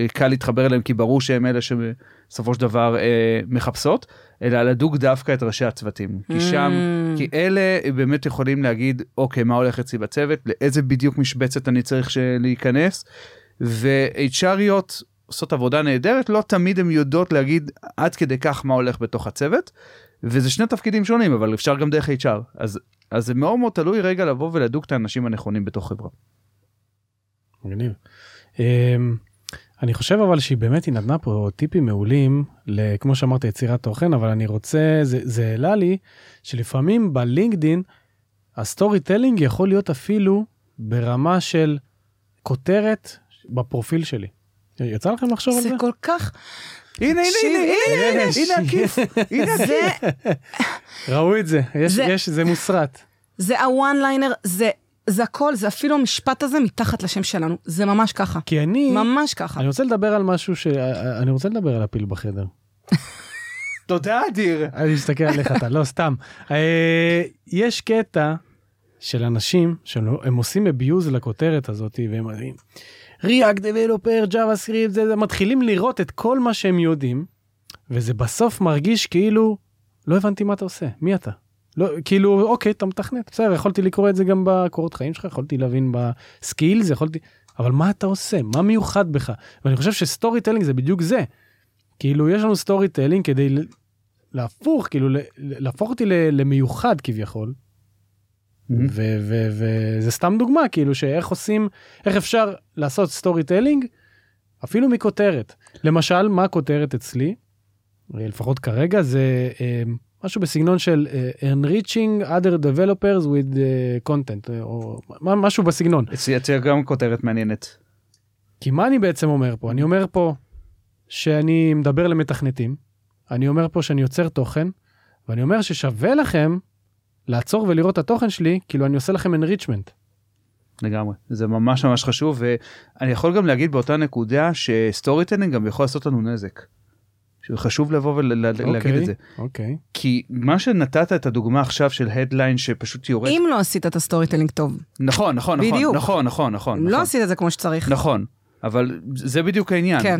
אה, קל להתחבר אליהם, כי ברור שהם אלה שבסופו של דבר אה, מחפשות, אלא לדוג דווקא את ראשי הצוותים. כי שם, Mm. כי אלה באמת יכולים להגיד, אוקיי, מה הולך אצלי בצוות, לאיזה בדיוק משבצת אני צריך להיכנס, ו-HRיות עושות עבודה נהדרת, לא תמיד הן יודעות להגיד עד כדי כך מה הולך בתוך הצוות. וזה שני תפקידים שונים אבל אפשר גם דרך HR אז אז זה מאוד מאוד תלוי רגע לבוא ולדוג את האנשים הנכונים בתוך חברה. מגניב. אמ, אני חושב אבל שהיא באמת היא נתנה פה טיפים מעולים כמו שאמרת יצירת תוכן אבל אני רוצה זה זה העלה לי שלפעמים בלינקדין ה storytelling יכול להיות אפילו ברמה של כותרת בפרופיל שלי. יצא לכם לחשוב על זה זה? כל כך... הנה הנה הנה הנה הנה הנה זה, ראו את זה יש זה- מוסרט. זה הוואן ליינר, זה, זה הכל, זה אפילו המשפט הזה מתחת לשם שלנו. זה ממש ככה. כי אני ממש ככה. אני רוצה לדבר על משהו שאני רוצה לדבר על הפיל בחדר. תודה אדיר. אני מסתכל עליך אתה לא סתם אה, יש קטע של אנשים שהם עושים abuse לכותרת הזאת והם אומרים React Developer, JavaScript, זה, זה מתחילים לראות את כל מה שהם יודעים וזה בסוף מרגיש כאילו לא הבנתי מה אתה עושה מי אתה. לא כאילו אוקיי אתה מתכנת בסדר יכולתי לקרוא את זה גם בקורות חיים שלך יכולתי להבין ב skills יכולתי אבל מה אתה עושה מה מיוחד בך ואני חושב ש storytelling זה בדיוק זה. כאילו יש לנו storytelling כדי להפוך כאילו להפוך אותי למיוחד כביכול וזה סתם דוגמה כאילו שאיך עושים איך אפשר לעשות storytelling אפילו מכותרת. למשל מה הכותרת אצלי? אה, לפחות כרגע זה אה, משהו בסגנון של אה, enriching other developers with אה, content אה, או מה- משהו בסגנון. אצלי אצלי גם כותרת מעניינת. כי מה אני בעצם אומר פה? אני אומר פה שאני מדבר למתכנתים אני אומר פה שאני יוצר תוכן ואני אומר ששווה לכם לעצור ולראות את התוכן שלי כאילו אני עושה לכם enrichment. לגמרי זה ממש ממש חשוב ואני יכול גם להגיד באותה נקודה ש storytelling גם יכול לעשות לנו נזק. שחשוב לבוא ולהגיד את זה אוקיי. כי מה שנתת את הדוגמה עכשיו של ה headline שפשוט יורד אם לא עשית את ה storytelling טוב, נכון נכון נכון בדיוק. נכון נכון נכון אם לא נכון. עשית את זה כמו שצריך. נכון אבל זה בדיוק העניין כן,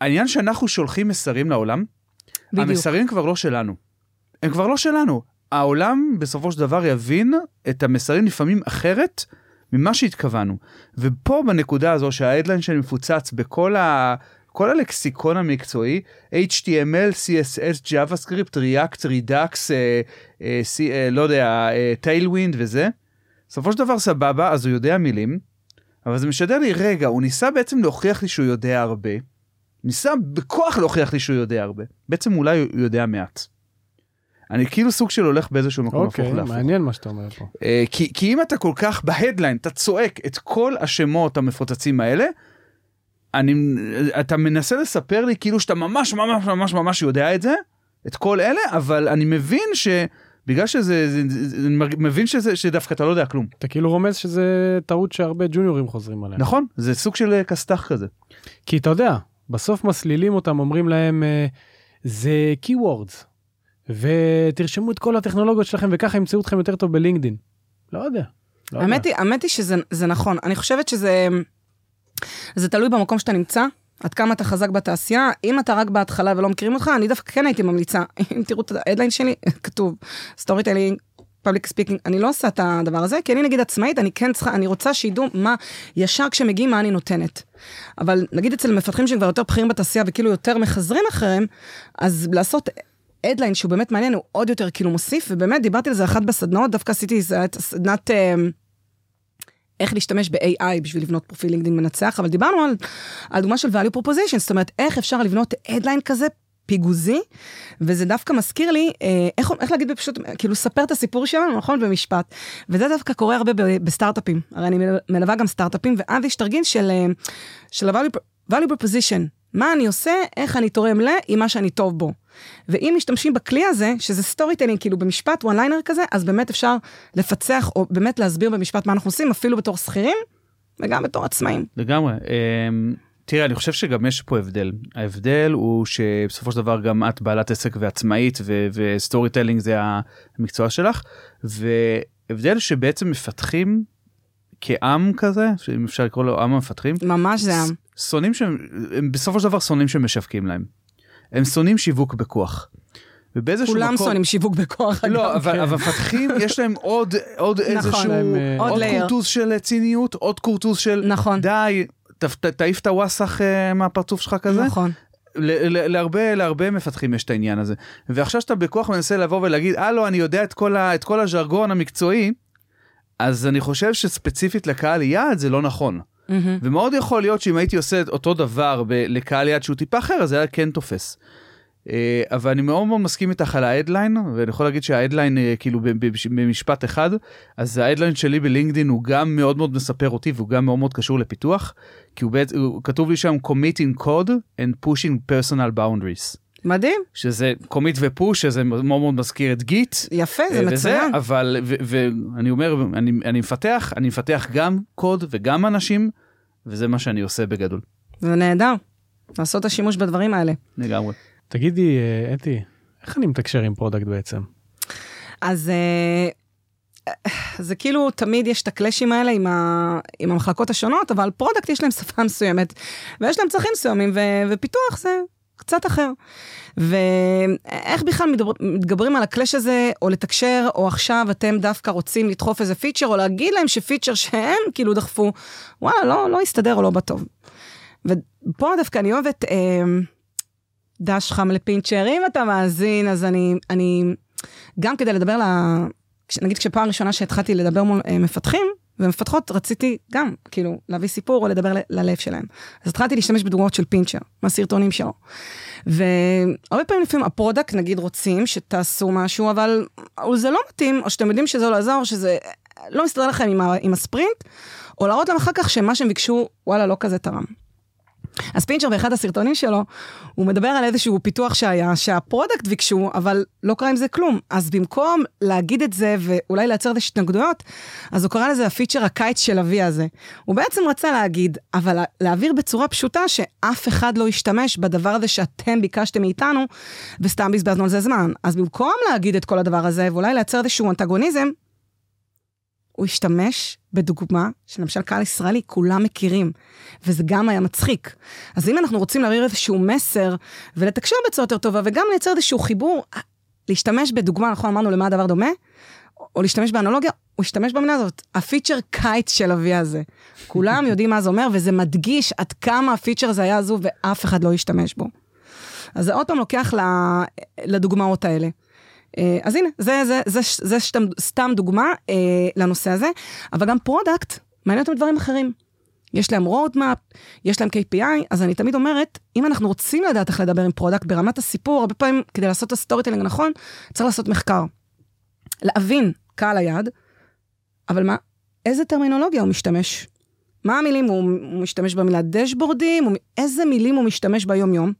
העניין שאנחנו שולחים מסרים לעולם בדיוק. המסרים כבר לא שלנו. הם כבר לא שלנו. העולם בסופו של דבר יבין את המסרים לפעמים אחרת ממה שהתכוונו. ופה בנקודה הזו שההדליין שלי מפוצץ בכל ה... כל הלקסיקון המקצועי, HTML, CSS, JavaScript, React, Redux, אה, אה, C, אה, לא יודע, אה, Tailwind וזה, בסופו של דבר סבבה, אז הוא יודע מילים, אבל זה משדר לי, רגע, הוא ניסה בעצם להוכיח לי שהוא יודע הרבה, ניסה בכוח להוכיח לי שהוא יודע הרבה. בעצם אולי הוא יודע מעט. אני כאילו סוג של הולך באיזשהו מקום אוקיי, הפוך להפוך. מעניין מה שאתה אומר פה. אה, כי, כי אם אתה כל כך בהדליין, אתה צועק את כל השמות המפוצצים האלה, אני, אתה מנסה לספר לי כאילו שאתה ממש ממש ממש ממש יודע את זה, את כל אלה, אבל אני מבין שבגלל שזה, זה, זה, מבין שזה, שדווקא אתה לא יודע כלום. אתה כאילו רומז שזה טעות שהרבה ג'וניורים חוזרים עליה. נכון? זה סוג של אה, כסת"ח כזה. כי אתה יודע, בסוף מסלילים אותם, אומרים להם, אה, זה keywords, ותרשמו את כל הטכנולוגיות שלכם וככה ימצאו אתכם יותר טוב בלינקדין. לא יודע. לא האמת יודע. היא, האמת היא שזה זה נכון. אני חושבת שזה זה תלוי במקום שאתה נמצא, עד כמה אתה חזק בתעשייה. אם אתה רק בהתחלה ולא מכירים אותך, אני דווקא כן הייתי ממליצה. אם תראו את ההדליין שלי, כתוב storytelling. Public speaking, אני לא עושה את הדבר הזה, כי אני נגיד עצמאית, אני כן צריכה, אני רוצה שידעו מה, ישר כשמגיעים מה אני נותנת. אבל נגיד אצל מפתחים שהם כבר יותר בכירים בתעשייה וכאילו יותר מחזרים אחריהם, אז לעשות headline שהוא באמת מעניין, הוא עוד יותר כאילו מוסיף, ובאמת דיברתי על זה אחת בסדנאות, דווקא עשיתי את הסדנת... אה, איך להשתמש ב-AI בשביל לבנות פרופיל לינקדאין מנצח, אבל דיברנו על, על דוגמה של value proposition, זאת אומרת, איך אפשר לבנות headline כזה פיגוזי, וזה דווקא מזכיר לי, אה, איך, איך להגיד בפשוט, כאילו, ספר את הסיפור שלנו, נכון? במשפט. וזה דווקא קורה הרבה בסטארט-אפים. הרי אני מלווה גם סטארט-אפים, ואז יש תרגיל של, אה, של ה-value value proposition. מה אני עושה, איך אני תורם ל, עם מה שאני טוב בו. ואם משתמשים בכלי הזה, שזה storytelling, כאילו במשפט, one liner כזה, אז באמת אפשר לפצח, או באמת להסביר במשפט מה אנחנו עושים, אפילו בתור שכירים, וגם בתור עצמאים. לגמרי. אמ, תראה, אני חושב שגם יש פה הבדל. ההבדל הוא שבסופו של דבר גם את בעלת עסק ועצמאית, ו- ו storytelling זה המקצוע שלך, והבדל שבעצם מפתחים כעם כזה, אם אפשר לקרוא לו עם המפתחים, ממש זה עם. שונאים שהם, הם בסופו של דבר שונאים שמשווקים להם. הם שונאים שיווק בכוח. ובאיזשהו כולם מקום... שונאים שיווק בכוח. לא, אבל כן. אבל מפתחים יש להם עוד עוד איזשהו להם, אה, עוד. קורטוב של ציניות עוד קורטוב של נכון. די תעיף את הוואסאח אה, מהפרצוף שלך כזה. נכון. ל- ל- להרבה להרבה מפתחים יש את העניין הזה ועכשיו שאתה בכוח מנסה לבוא ולהגיד הלו אני יודע את כל ה- את כל הז'רגון המקצועי אז אני חושב שספציפית לקהל יעד זה לא נכון. מהמם. ומאוד יכול להיות שאם הייתי עושה את אותו דבר ב- לקהל יעד שהוא טיפה אחר, אז זה היה כן תופס. אה, אבל אני מאוד מאוד מסכים איתך על ה headline, ואני יכול להגיד שה headline, אה, כאילו במשפט אחד, אז ה headline שלי בלינקדין הוא גם מאוד מאוד מספר אותי, והוא גם מאוד מאוד קשור לפיתוח, כי הוא, בעצם, כתוב לי שם committing code and pushing personal boundaries. מדהים, שזה commit ו push, שזה מאוד מאוד מזכיר את Git. יפה, זה אה, מצוין. אבל ואני אומר אני אני מפתח אני מפתח גם קוד וגם אנשים וזה מה שאני עושה בגדול זה נהדר. לעשות את השימוש בדברים האלה. לגמרי. תגידי, אה, אתי, איך אני מתקשר עם product בעצם? אז אה, זה כאילו תמיד יש את הקלאשים האלה עם, ה, עם המחלקות השונות, אבל product יש להם שפה מסוימת, ויש להם צרכים מסוימים, ו, ופיתוח זה קצת אחר. ואיך בכלל מדבר, מתגברים על ה clash הזה, או לתקשר, או עכשיו אתם דווקא רוצים לדחוף איזה feature, או להגיד להם ש feature שהם כאילו דחפו, וואלה, לא, לא יסתדר או לא בטוב. ופה דווקא אני אוהבת אה, דש חם לפינצ'ר, אם אתה מאזין, אז אני, אני גם כדי לדבר ל... נגיד כשפעם ראשונה שהתחלתי לדבר מול אה, מפתחים ומפתחות, רציתי גם, כאילו, להביא סיפור או לדבר ללב שלהם. אז התחלתי להשתמש בדוגמאות של פינצ'ר, מהסרטונים שלו. והרבה פעמים לפעמים ה product, נגיד, רוצים שתעשו משהו, אבל זה לא מתאים, או שאתם יודעים שזה לא יעזור, שזה לא מסתדר לכם עם, ה- עם הספרינט, או להראות להם אחר כך שמה שהם ביקשו, וואלה, לא כזה תרם. אז פינצ'ר באחד הסרטונים שלו, הוא מדבר על איזשהו פיתוח שהיה, שה product ביקשו, אבל לא קרה עם זה כלום. אז במקום להגיד את זה ואולי לייצר את ההתנגדויות, אז הוא קרא לזה ה feature הקיץ של אביה. הוא בעצם רצה להגיד, אבל להעביר בצורה פשוטה שאף אחד לא ישתמש בדבר הזה שאתם ביקשתם מאיתנו, וסתם בזבזנו על זה זמן. אז במקום להגיד את כל הדבר הזה, ואולי לייצר איזשהו אנטגוניזם, הוא השתמש בדוגמה שלמשל קהל ישראלי כולם מכירים, וזה גם היה מצחיק. אז אם אנחנו רוצים להעביר איזשהו מסר ולתקשר בצורה יותר טובה וגם לייצר איזשהו חיבור, להשתמש בדוגמה, נכון אמרנו למה הדבר דומה? או להשתמש באנלוגיה, הוא השתמש במילה הזאת, הפיצ'ר קיץ של אבי הזה. כולם יודעים מה זה אומר, וזה מדגיש עד כמה הפיצ'ר הזה היה עזוב ואף אחד לא ישתמש בו. אז זה עוד פעם לוקח לדוגמאות האלה. אה, אז הנה, זה, זה, זה, זה סתם, סתם דוגמה אה, לנושא הזה, אבל גם פרודקט, מעניין אותם דברים אחרים. יש להם roadmap, יש להם KPI, אז אני תמיד אומרת, אם אנחנו רוצים לדעת איך לדבר עם product ברמת הסיפור, הרבה פעמים כדי לעשות את ה storytelling הנכון, צריך לעשות מחקר. להבין קהל היעד, אבל מה, איזה טרמינולוגיה הוא משתמש? מה המילים, הוא, הוא משתמש במילה דשבורדים, איזה מילים הוא משתמש ביום-יום?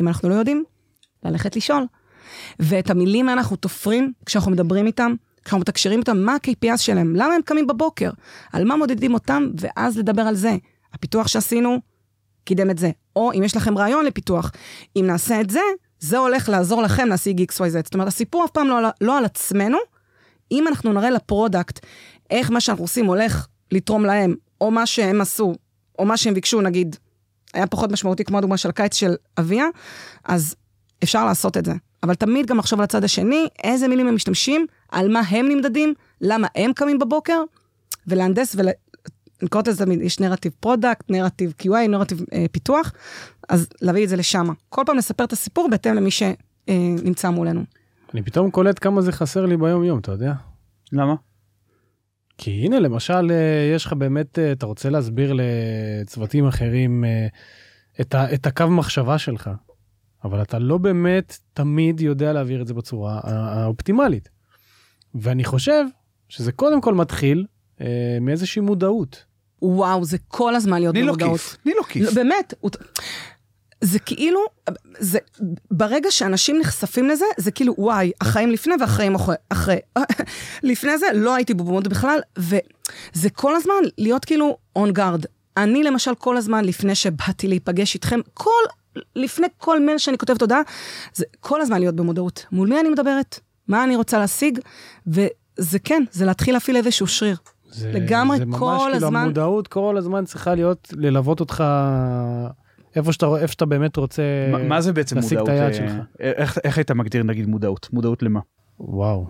אם אנחנו לא יודעים, ללכת לשאול. ואת המילים האלה אנחנו תופרים כשאנחנו מדברים איתם, כשאנחנו מתקשרים איתם, מה ה-KPIs שלהם, למה הם קמים בבוקר, על מה מודדים אותם, ואז לדבר על זה. הפיתוח שעשינו, קידם את זה. או אם יש לכם רעיון לפיתוח, אם נעשה את זה, זה הולך לעזור לכם להשיג XYZ. זאת אומרת, הסיפור אף פעם לא, לא על עצמנו, אם אנחנו נראה ל product איך מה שאנחנו עושים הולך לתרום להם, או מה שהם עשו, או מה שהם ביקשו, נגיד, היה פחות משמעותי כמו הדוגמה של הקיץ של אביה, אז אפשר לעשות את זה. אבל תמיד גם לחשוב על הצד השני, איזה מילים הם משתמשים, על מה הם נמדדים, למה הם קמים בבוקר, ולהנדס ול... אני קוראת לזה תמיד, יש נרטיב product, נרטיב QA, נרטיב אה, פיתוח, אז להביא את זה לשם. כל פעם לספר את הסיפור בהתאם למי שנמצא אה, מולנו. אני פתאום קולט כמה זה חסר לי ביום יום, אתה יודע? למה? כי הנה למשל אה, יש לך באמת, אה, אתה רוצה להסביר לצוותים אחרים אה, את, ה, את הקו מחשבה שלך, אבל אתה לא באמת תמיד יודע להעביר את זה בצורה האופטימלית. ואני חושב שזה קודם כל מתחיל אה, מאיזושהי מודעות. וואו, זה כל הזמן להיות במודעות. לי לא כיף, לי לא כיף. לא, באמת, זה כאילו, זה, ברגע שאנשים נחשפים לזה, זה כאילו, וואי, החיים לפני והחיים אחרי. אחרי. לפני זה לא הייתי בבומות בכלל, וזה כל הזמן להיות כאילו און גארד. אני למשל כל הזמן, לפני שבאתי להיפגש איתכם, כל, לפני כל מייל שאני כותבת הודעה, זה כל הזמן להיות במודעות. מול מי אני מדברת? מה אני רוצה להשיג? וזה כן, זה להתחיל להפעיל איזשהו שריר. זה, לגמרי זה כל הזמן. זה ממש כאילו המודעות כל הזמן צריכה להיות, ללוות אותך איפה שאתה, איפה שאתה באמת רוצה מה, מה זה בעצם להשיג מודעות? את היעד אה, שלך. איך, איך היית מגדיר נגיד מודעות? מודעות למה? וואו.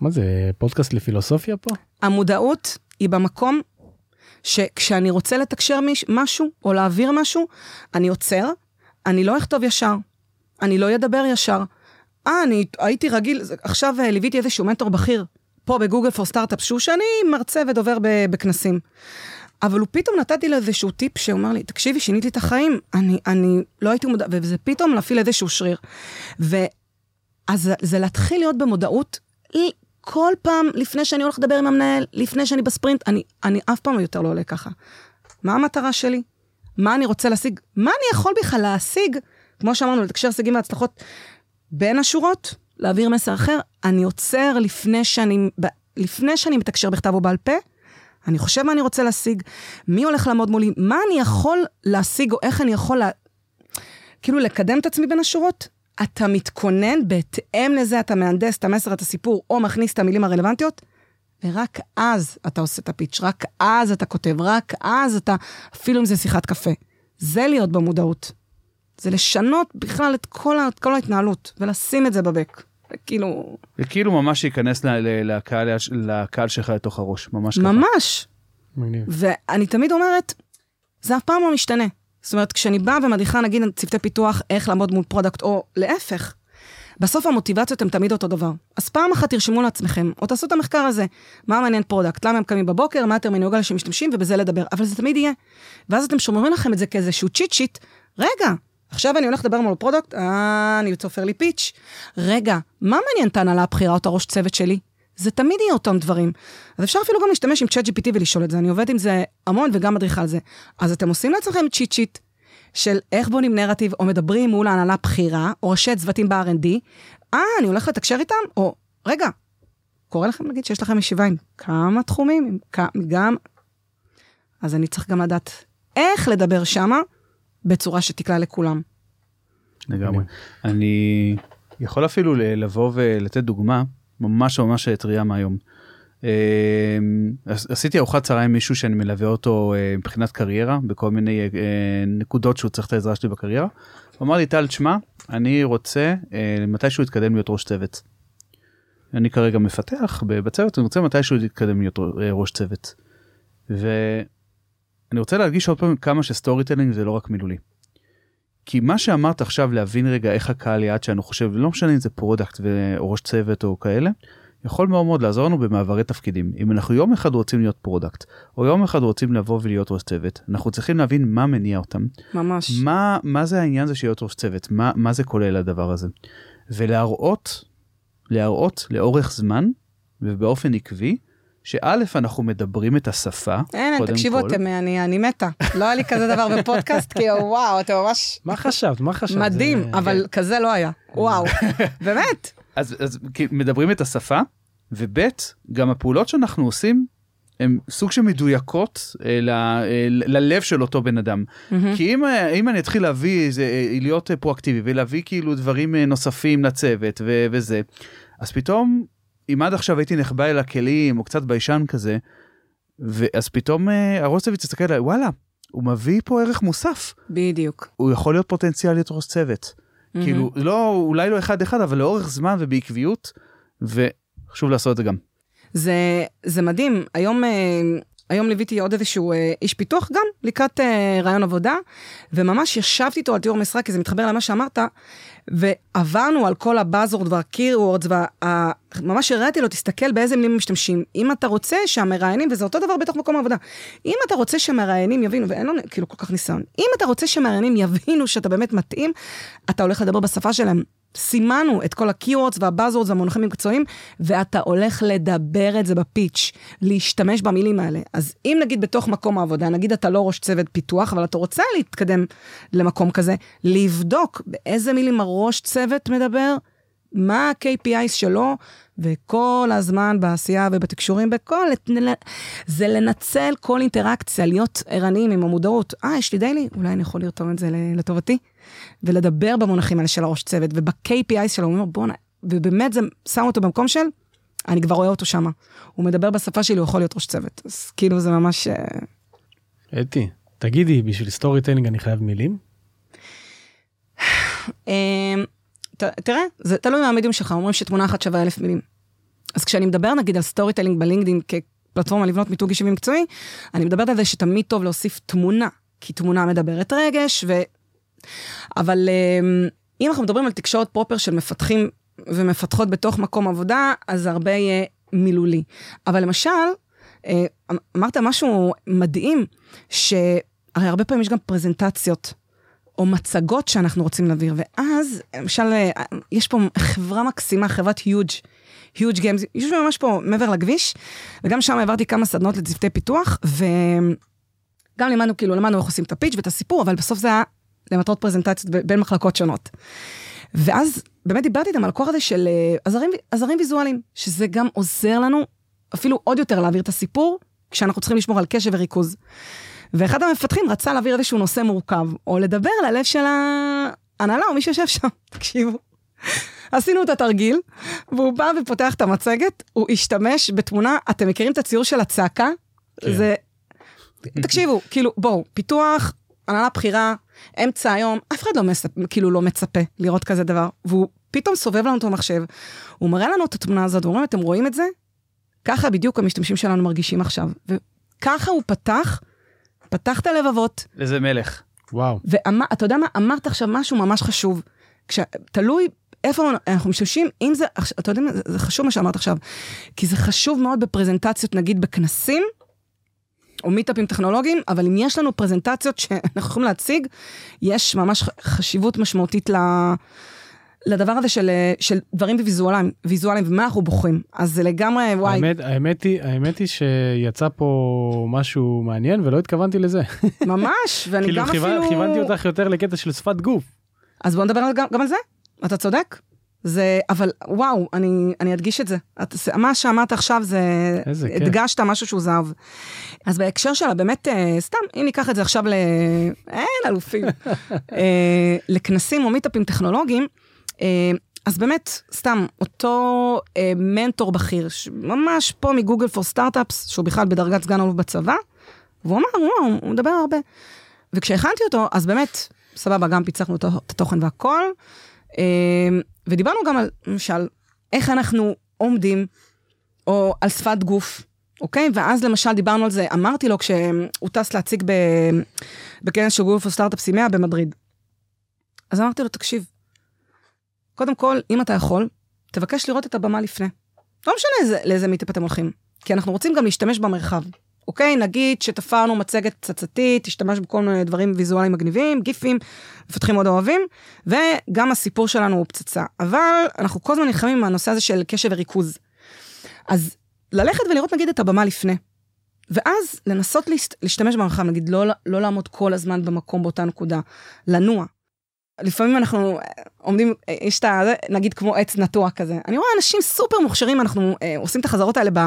מה זה, פודקאסט לפילוסופיה פה? המודעות היא במקום שכשאני רוצה לתקשר משהו או להעביר משהו, אני עוצר, אני לא אכתוב ישר, אני לא אדבר ישר. אה, אני הייתי רגיל, עכשיו אה, ליוויתי איזשהו מנטור בכיר, פה בגוגל פור סטארט-אפ, שהוא שאני מרצה ודובר בכנסים. אבל הוא פתאום נתתי לו איזשהו טיפ שאומר לי, תקשיבי, שיניתי את החיים, אני, אני לא הייתי מודע, וזה פתאום להפעיל איזשהו שריר. ואז זה להתחיל להיות במודעות, כל פעם לפני שאני הולך לדבר עם המנהל, לפני שאני בספרינט, אני, אני אף פעם יותר לא עולה ככה. מה המטרה שלי? מה אני רוצה להשיג? מה אני יכול בכלל להשיג? כמו שאמרנו, לתקשר הישגים והצלחות בין השורות, להעביר מסר אחר, אני עוצר לפני שאני, לפני שאני מתקשר בכתב או בעל פה, אני חושב מה אני רוצה להשיג, מי הולך לעמוד מולי, מה אני יכול להשיג או איך אני יכול לה... כאילו לקדם את עצמי בין השורות. אתה מתכונן, בהתאם לזה אתה מהנדס את המסר, את הסיפור, או מכניס את המילים הרלוונטיות, ורק אז אתה עושה את הפיץ', רק אז אתה כותב, רק אז אתה, אפילו אם זה שיחת קפה. זה להיות במודעות. זה לשנות בכלל את כל, את כל ההתנהלות, ולשים את זה בבק. כאילו... זה כאילו ממש ייכנס לקהל, לקהל שלך לתוך הראש, ממש ככה. ממש. ואני תמיד אומרת, זה אף פעם לא משתנה. זאת אומרת, כשאני באה ומדריכה, נגיד, צוותי פיתוח, איך לעמוד מול product, או להפך, בסוף המוטיבציות הן תמיד אותו דבר. אז פעם אחת תרשמו לעצמכם, או תעשו את המחקר הזה, מה מעניין product, למה הם קמים בבוקר, מה הטרמינולוגיה שמשתמשים, ובזה לדבר. אבל זה תמיד יהיה. ואז אתם שומרים לכם את זה כאיזשהו cheat sheet, רגע, עכשיו אני הולך לדבר מול product, אה, אני תופר לי pitch. רגע, מה מעניין את ההנהלה הבכירה או את הראש צוות שלי? זה תמיד יהיה אותם דברים. אז אפשר אפילו גם להשתמש עם צ'אט GPT ולשאול את זה, אני עובד עם זה המון וגם מדריכה על זה. אז אתם עושים לעצמכם צ'יט שיט של איך בונים נרטיב, או מדברים מול ההנהלה הבכירה, או ראשי צוותים ב-R&D, אה, אני הולך לתקשר איתם, או רגע, קורה לכם נגיד שיש לכם ישיבה עם כמה תחומים, עם גם... אז אני צריך גם לדעת איך לדבר שמה, בצורה שתקלע לכולם. לגמרי. אני יכול אפילו לבוא ולתת דוגמה ממש ממש טריה מהיום. אמ, עשיתי ארוחת צהריים עם מישהו שאני מלווה אותו אה, מבחינת קריירה בכל מיני אה, נקודות שהוא צריך את העזרה שלי בקריירה. הוא אמר לי טל תשמע אני רוצה אה, מתישהו להתקדם להיות ראש צוות. אני כרגע מפתח בצוות אני רוצה מתישהו להתקדם להיות ראש צוות. אני רוצה להדגיש עוד פעם כמה ש storytelling זה לא רק מילולי. כי מה שאמרת עכשיו להבין רגע איך הקהל יעד שאני חושב לא משנה אם זה product או ראש צוות או כאלה יכול מאוד מאוד לעזור לנו במעברי תפקידים. אם אנחנו יום אחד רוצים להיות product, או יום אחד רוצים לבוא ולהיות ראש צוות, אנחנו צריכים להבין מה מניע אותם. ממש. מה, מה זה העניין הזה של להיות ראש צוות? מה, מה זה כולל הדבר הזה? ולהראות, להראות לאורך זמן ובאופן עקבי, שא' אנחנו מדברים את השפה, אין, קודם תקשיבו, כל. אתם, אני, אני מתה. לא היה לי כזה דבר בפודקאסט, כי וואו, אתם ממש מה חשבת? מה חשבת? מדהים, זה- אבל כזה לא היה. וואו, באמת. אז, אז מדברים את השפה, וב' גם הפעולות שאנחנו עושים, הן סוג של מדויקות אה, ל, אה, ללב של אותו בן אדם. כי אם, אה, אם אני אתחיל להביא, אה, להיות פרואקטיבי ולהביא כאילו דברים נוספים לצוות ו, וזה, אז פתאום, אם עד עכשיו הייתי נחבא אל הכלים או קצת ביישן כזה, ואז פתאום צוות תסתכל עליי, וואלה, הוא מביא פה ערך מוסף, בדיוק. הוא יכול להיות פוטנציאל להיות ראש צוות. כאילו, לא, אולי לא אחד אחד, אבל לאורך זמן ובעקביות, וחשוב לעשות את זה גם. זה, זה מדהים. היום, אה, היום ליוויתי עוד איזשהו אה, איש פיתוח גם, לקראת אה, רעיון עבודה, וממש ישבתי איתו על תיאור משרה, כי זה מתחבר למה שאמרת, ועברנו על כל הבאזורד והקירוורדס, וממש הראיתי לו, תסתכל באיזה מילים משתמשים. אם אתה רוצה שהמראיינים, וזה אותו דבר בתוך מקום העבודה, אם אתה רוצה שהמראיינים יבינו, ואין לו כאילו כל כך ניסיון, אם אתה רוצה שהמראיינים יבינו שאתה באמת מתאים, אתה הולך לדבר בשפה שלהם. סימנו את כל ה-keywords וה-buzzwords והמונחים המקצועיים, ואתה הולך לדבר את זה בפיץ', להשתמש במילים האלה. אז אם נגיד בתוך מקום העבודה, נגיד אתה לא ראש צוות פיתוח, אבל אתה רוצה להתקדם למקום כזה, לבדוק באיזה מילים הראש צוות מדבר, מה ה-KPIs שלו, וכל הזמן בעשייה ובתקשורים, בכל... זה לנצל כל אינטראקציה, להיות ערניים עם המודעות. אה, יש לי daily, אולי אני יכול לרתום את זה לטובתי. ולדבר במונחים האלה של הראש צוות, וב-KPI שלו, הוא אומר, בואנה, ובאמת זה שם אותו במקום של, אני כבר רואה אותו שם. הוא מדבר בשפה שלי, הוא יכול להיות ראש צוות. אז כאילו זה ממש... אה, אתי, תגידי, בשביל storytelling אני חייב מילים? אמ, תראה, זה תלוי מהמדיום שלך, אומרים שתמונה אחת שווה אלף מילים. אז כשאני מדברת נגיד על storytelling בלינקדאין כפלטפורמה לבנות מיתוג אישי ומקצועי, אני מדברת על זה שתמיד טוב להוסיף תמונה, כי תמונה מדברת רגש, ו... אבל אמ, אם אנחנו מדברים על תקשורת proper של מפתחים ומפתחות בתוך מקום עבודה, אז הרבה יהיה מילולי. אבל למשל, אה, אמרת משהו מדהים, שהרי הרבה פעמים יש גם פרזנטציות. או מצגות שאנחנו רוצים להעביר, ואז, למשל, אה, יש פה חברה מקסימה, חברת היוג', היוג' גיימס, יושבים ממש פה מעבר לכביש, וגם שם העברתי כמה סדנות לצוותי פיתוח, וגם לימדנו, כאילו, למדנו איך עושים את הפיץ' ואת הסיפור, אבל בסוף זה היה למטרות פרזנטציות בין מחלקות שונות. ואז באמת דיברתי איתם על הכוח הזה של אה, עזרים, עזרים ויזואליים, שזה גם עוזר לנו אפילו עוד יותר להעביר את הסיפור, כשאנחנו צריכים לשמור על קשב וריכוז. ואחד המפתחים רצה להעביר איזשהו נושא מורכב, או לדבר על הלב של ההנהלה או מי שיושב שם, תקשיבו. עשינו את התרגיל, והוא בא ופותח את המצגת, הוא השתמש בתמונה, אתם מכירים את הציור של הצעקה? כן. זה... תקשיבו, כאילו, בואו, פיתוח, הנהלה בכירה, אמצע היום, אף אחד לא, מספ... כאילו, לא מצפה לראות כזה דבר, והוא פתאום סובב לנו את המחשב, הוא מראה לנו את התמונה הזאת, הוא אומר, אתם רואים את זה? ככה בדיוק המשתמשים שלנו מרגישים עכשיו. וככה הוא פתח, פתח את הלבבות, איזה מלך. וואו. ואתה יודע מה, אמרת עכשיו משהו ממש חשוב. כש... תלוי איפה אנחנו משתמשים, אם זה, אתה יודע מה, זה- זה חשוב מה שאמרת עכשיו, כי זה חשוב מאוד בפרזנטציות, נגיד בכנסים, או מיטאפים טכנולוגיים, אבל אם יש לנו פרזנטציות שאנחנו יכולים להציג, יש ממש חשיבות משמעותית ל... לדבר הזה של, של דברים ויזואליים, ויזואליים, ומה אנחנו בוחרים. אז זה לגמרי, וואי, האמת, האמת היא, האמת היא שיצא פה משהו מעניין ולא התכוונתי לזה. ממש, ואני כאילו גם כיוון- אפילו... כיוונתי אותך יותר לקטע של שפת גוף. אז בוא נדבר גם, גם על זה, אתה צודק. זה, אבל וואו, אני, אני אדגיש את זה. את, מה שאמרת עכשיו זה, איזה כיף. הדגשת משהו שהוא זהב. אז בהקשר שלה, באמת, אה, סתם, אם ניקח את זה עכשיו ל... אין אלופים. אה, לכנסים או מיטאפים טכנולוגיים, אה, אז באמת, סתם, אותו אה, מנטור בכיר, ממש פה מגוגל פור סטארט-אפס, שהוא בכלל בדרגת סגן אלוף בצבא, והוא אמר, וואו, הוא מדבר הרבה. וכשהכנתי אותו, אז באמת, סבבה, גם פיצחנו את התוכן והכל, ודיברנו גם על, למשל, איך אנחנו עומדים, או על שפת גוף, אוקיי? ואז למשל דיברנו על זה, אמרתי לו כשהוא טס להציג ב, בכנס של Google for Startups 100 במדריד. אז אמרתי לו, תקשיב, קודם כל, אם אתה יכול, תבקש לראות את הבמה לפני. לא משנה איזה, לאיזה meetup אתם הולכים, כי אנחנו רוצים גם להשתמש במרחב. אוקיי, נגיד שתפרנו מצגת פצצתית, תשתמש בכל מיני דברים ויזואליים מגניבים, גיפים, מפתחים מאוד אוהבים, וגם הסיפור שלנו הוא פצצה. אבל אנחנו כל הזמן נלחמים עם הנושא הזה של קשב וריכוז. אז ללכת ולראות נגיד את הבמה לפני, ואז לנסות להשת, להשתמש במרחב, נגיד לא, לא לעמוד כל הזמן במקום באותה נקודה, לנוע. לפעמים אנחנו עומדים, יש את ה... נגיד כמו עץ נטוע כזה. אני רואה אנשים סופר מוכשרים, אנחנו אה, עושים את החזרות האלה ב...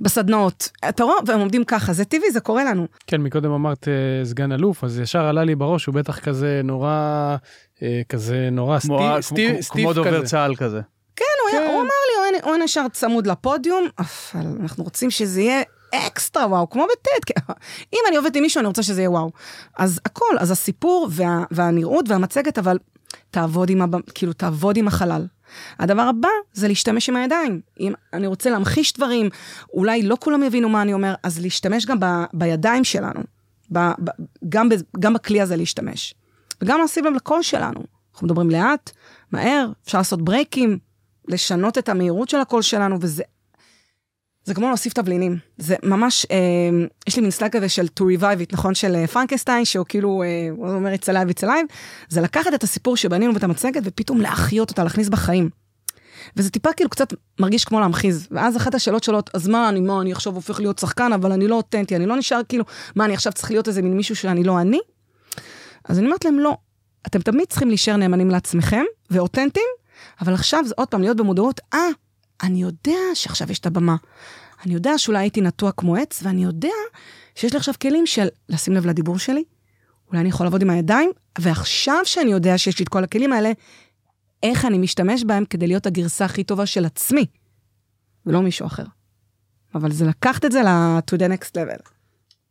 בסדנאות, אתה רואה, והם עומדים ככה, זה טבעי, זה קורה לנו. כן, מקודם אמרת אה, סגן אלוף, אז ישר עלה לי בראש, הוא בטח כזה נורא, אה, כזה נורא סטיף, כמו, סטיף, כמו סטיף דובר כזה. צה"ל כזה. כן, הוא, היה, כן. הוא אמר לי, הוא נשאר צמוד לפודיום, אבל אנחנו רוצים שזה יהיה אקסטרה וואו, כמו בטד. אם אני עובדת עם מישהו, אני רוצה שזה יהיה וואו. אז הכל, אז הסיפור וה, והנראות והמצגת, אבל תעבוד עם, הבמ, כאילו, תעבוד עם החלל. הדבר הבא זה להשתמש עם הידיים. אם אני רוצה להמחיש דברים, אולי לא כולם יבינו מה אני אומר, אז להשתמש גם ב, בידיים שלנו. ב, ב, גם, ב, גם בכלי הזה להשתמש. וגם לשים לב לקול שלנו. אנחנו מדברים לאט, מהר, אפשר לעשות break ים, לשנות את המהירות של הקול שלנו, וזה... זה כמו להוסיף תבלינים. זה ממש, אה, יש לי מין סלנג כזה של to revive it, נכון? של אה, פרנקסטיין, שהוא כאילו, אה, הוא אומר it's alive, it's alive. זה לקחת את הסיפור שבנינו ואת המצגת, ופתאום להחיות אותה, להכניס בחיים. וזה טיפה כאילו קצת מרגיש כמו להמחיז. ואז אחת השאלות שעולות, אז מה, אני, מה, אני עכשיו הופך להיות שחקן, אבל אני לא אותנטי, אני לא נשאר כאילו, מה, אני עכשיו צריך להיות איזה מין מישהו שאני לא אני? אז אני אומרת להם, לא. אתם תמיד צריכים להישאר נאמנים לעצמכם, ואותנטיים, אבל עכשיו זה עוד פעם להיות במודעות, אה, אני יודע שעכשיו יש את הבמה. אני יודע שאולי הייתי נטוע כמו עץ, ואני יודע שיש לי עכשיו כלים של לשים לב לדיבור שלי, אולי אני יכול לעבוד עם הידיים, ועכשיו שאני יודע שיש לי את כל הכלים האלה, איך אני משתמש בהם כדי להיות הגרסה הכי טובה של עצמי, ולא מישהו אחר. אבל זה לקחת את זה ל- to the next level.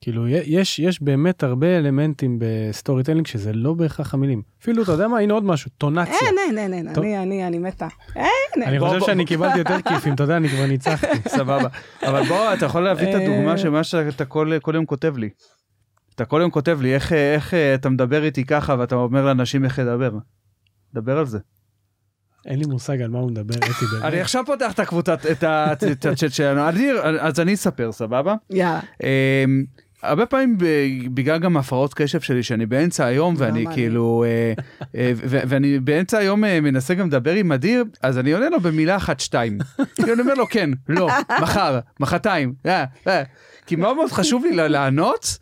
כאילו, יש, יש באמת הרבה אלמנטים ב storytelling שזה לא בהכרח המילים. אפילו, אתה יודע מה, הנה עוד משהו, אינטונציה. אין, אין, אין, אין. אני, אני, אני מתה. אין, אין. אני חושב שאני. קיבלתי יותר טיפים, אתה יודע, אני כבר ניצחתי. סבבה. אבל בוא, אתה יכול להביא את אה. הדוגמה של מה שאתה כל, יום כותב לי. אתה כל יום כותב לי איך, איך אה, אתה מדבר איתי ככה ואתה אומר לאנשים איך לדבר. דבר על זה. אין לי מושג על מה הוא מדבר, אתי באמת. אני עכשיו פותח את הקבוצה, את הצ'אט שלנו. אדיר, אז אני אספר, סבבה? יאללה. הרבה פעמים בגלל גם הפרעות קשב שלי שאני באמצע היום ואני גם אני. כאילו אה, אה, ו- ואני באמצע היום אה, מנסה גם לדבר עם אדיר אז אני עונה לו במילה אחת שתיים. אני אומר לו כן לא מחר מחרתיים. כי מאוד מאוד חשוב לי לענות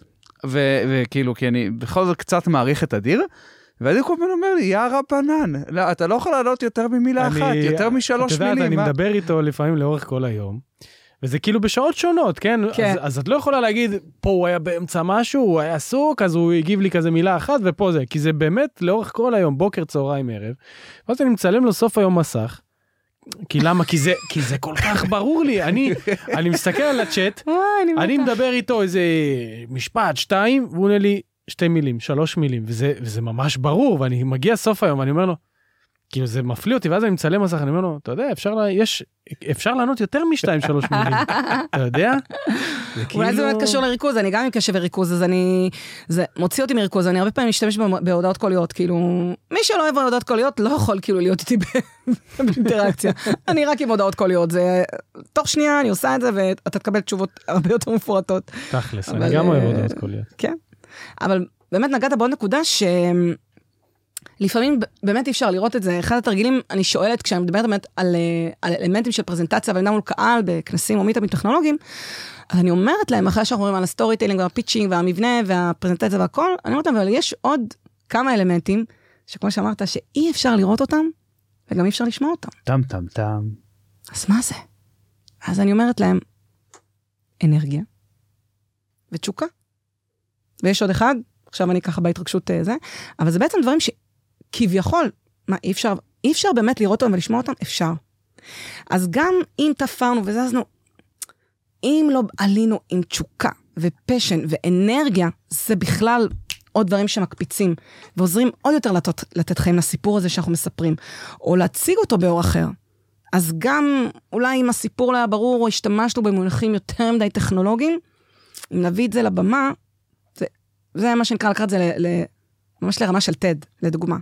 ו- וכאילו כי אני בכל זאת קצת מעריך את אדיר. ואדיר כל הזמן אומר לי יא רבנן לא, אתה לא יכול לענות יותר ממילה אחת יותר משלוש את יודעת, מילים. אני? מדבר איתו לפעמים לאורך כל היום. וזה כאילו בשעות שונות, כן? כן. אז, אז את לא יכולה להגיד, פה הוא היה באמצע משהו, הוא היה עסוק, אז הוא הגיב לי כזה מילה אחת, ופה זה. כי זה באמת לאורך כל היום, בוקר, צהריים, ערב. ואז אני מצלם לו סוף היום מסך. כי למה? כי זה, כי זה כל כך ברור לי. אני, אני מסתכל על הצ'אט, אני. אני מדבר איתו איזה משפט, שתיים, והוא עונה לי שתי מילים, שלוש מילים, וזה, וזה ממש ברור, ואני מגיע סוף היום, אני אומר לו, כאילו זה מפליא אותי, ואז אני מצלם מסך, אני אומר לו, אתה יודע, אפשר, לה, יש, אפשר לענות יותר משתיים, שלוש מילים, אתה יודע? זה אולי זה כאילו- באמת קשור לריכוז, אני גם עם קשב וריכוז, אז אני... זה מוציא אותי מריכוז, אני הרבה פעמים משתמש בהודעות קוליות, כאילו... מי שלא אוהב הודעות קוליות לא יכול כאילו להיות איתי באינטראקציה. אני רק עם הודעות קוליות, זה... תוך שנייה אני עושה את זה ואתה תקבל תשובות הרבה יותר מפורטות. תכלס, אבל, אני גם אוהב אה, הודעות קוליות. כן. אבל באמת נגעת בעוד נקודה שלפעמים באמת אי אפשר לראות את זה. אחד התרגילים, אני שואלת, כשאני מדברת באמת על, אה, על אלמנטים של פרזנטציה ועמדה מול קהל בכנסים או מיטאפים טכנולוגיים, אז אני אומרת להם, אחרי שאנחנו מדברים על ה storytelling וה pitching והמבנה והפרזנטציה והכל, אני אומרת להם, אבל יש עוד כמה אלמנטים, שכמו שאמרת, שאי אפשר לראות אותם, וגם אי אפשר לשמוע אותם. טם טם טם. אז מה זה? אז אני אומרת להם, אנרגיה ותשוקה. ויש עוד אחד, עכשיו אני ככה בהתרגשות אה, זה, אבל זה בעצם דברים שכביכול, מה, אי אפשר, אי אפשר באמת לראות אותם ולשמוע אותם? אפשר. אז גם אם תפרנו וזזנו, אם לא עלינו עם תשוקה ופשן ואנרגיה, זה בכלל עוד דברים שמקפיצים ועוזרים עוד יותר לתת, לתת חיים לסיפור הזה שאנחנו מספרים, או להציג אותו באור אחר. אז גם אולי אם הסיפור לא היה ברור או השתמשנו במונחים יותר מדי טכנולוגיים, אם נביא את זה לבמה, זה, זה מה שנקרא לקחת את זה ל, ל, ממש לרמה של TED, לדוגמה.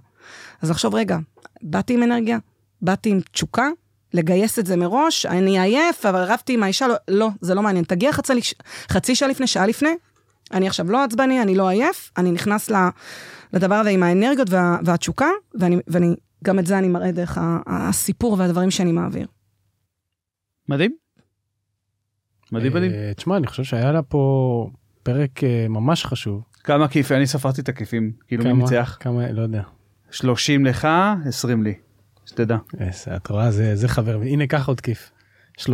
אז לחשוב, רגע, באתי עם אנרגיה, באתי עם תשוקה, לגייס את זה מראש, אני עייף, אבל רבתי עם האישה, לא, לא, זה לא מעניין. תגיע חצי, חצי שעה לפני, שעה לפני, אני עכשיו לא עצבני, אני לא עייף, אני נכנס לדבר הזה עם האנרגיות וה, והתשוקה, ואני, ואני, גם את זה אני מראה דרך הסיפור והדברים שאני מעביר. מדהים. מדהים מדהים. אה, תשמע, אני חושב שהיה לה פה פרק אה, ממש חשוב. כמה כיף, אני ספרתי את הכיפים, כאילו מי ניצח? כמה, לא יודע. 30 לך, 20 לי, שתדע. את רואה, זה, זה חבר, הנה קח עוד כיף. 30-21,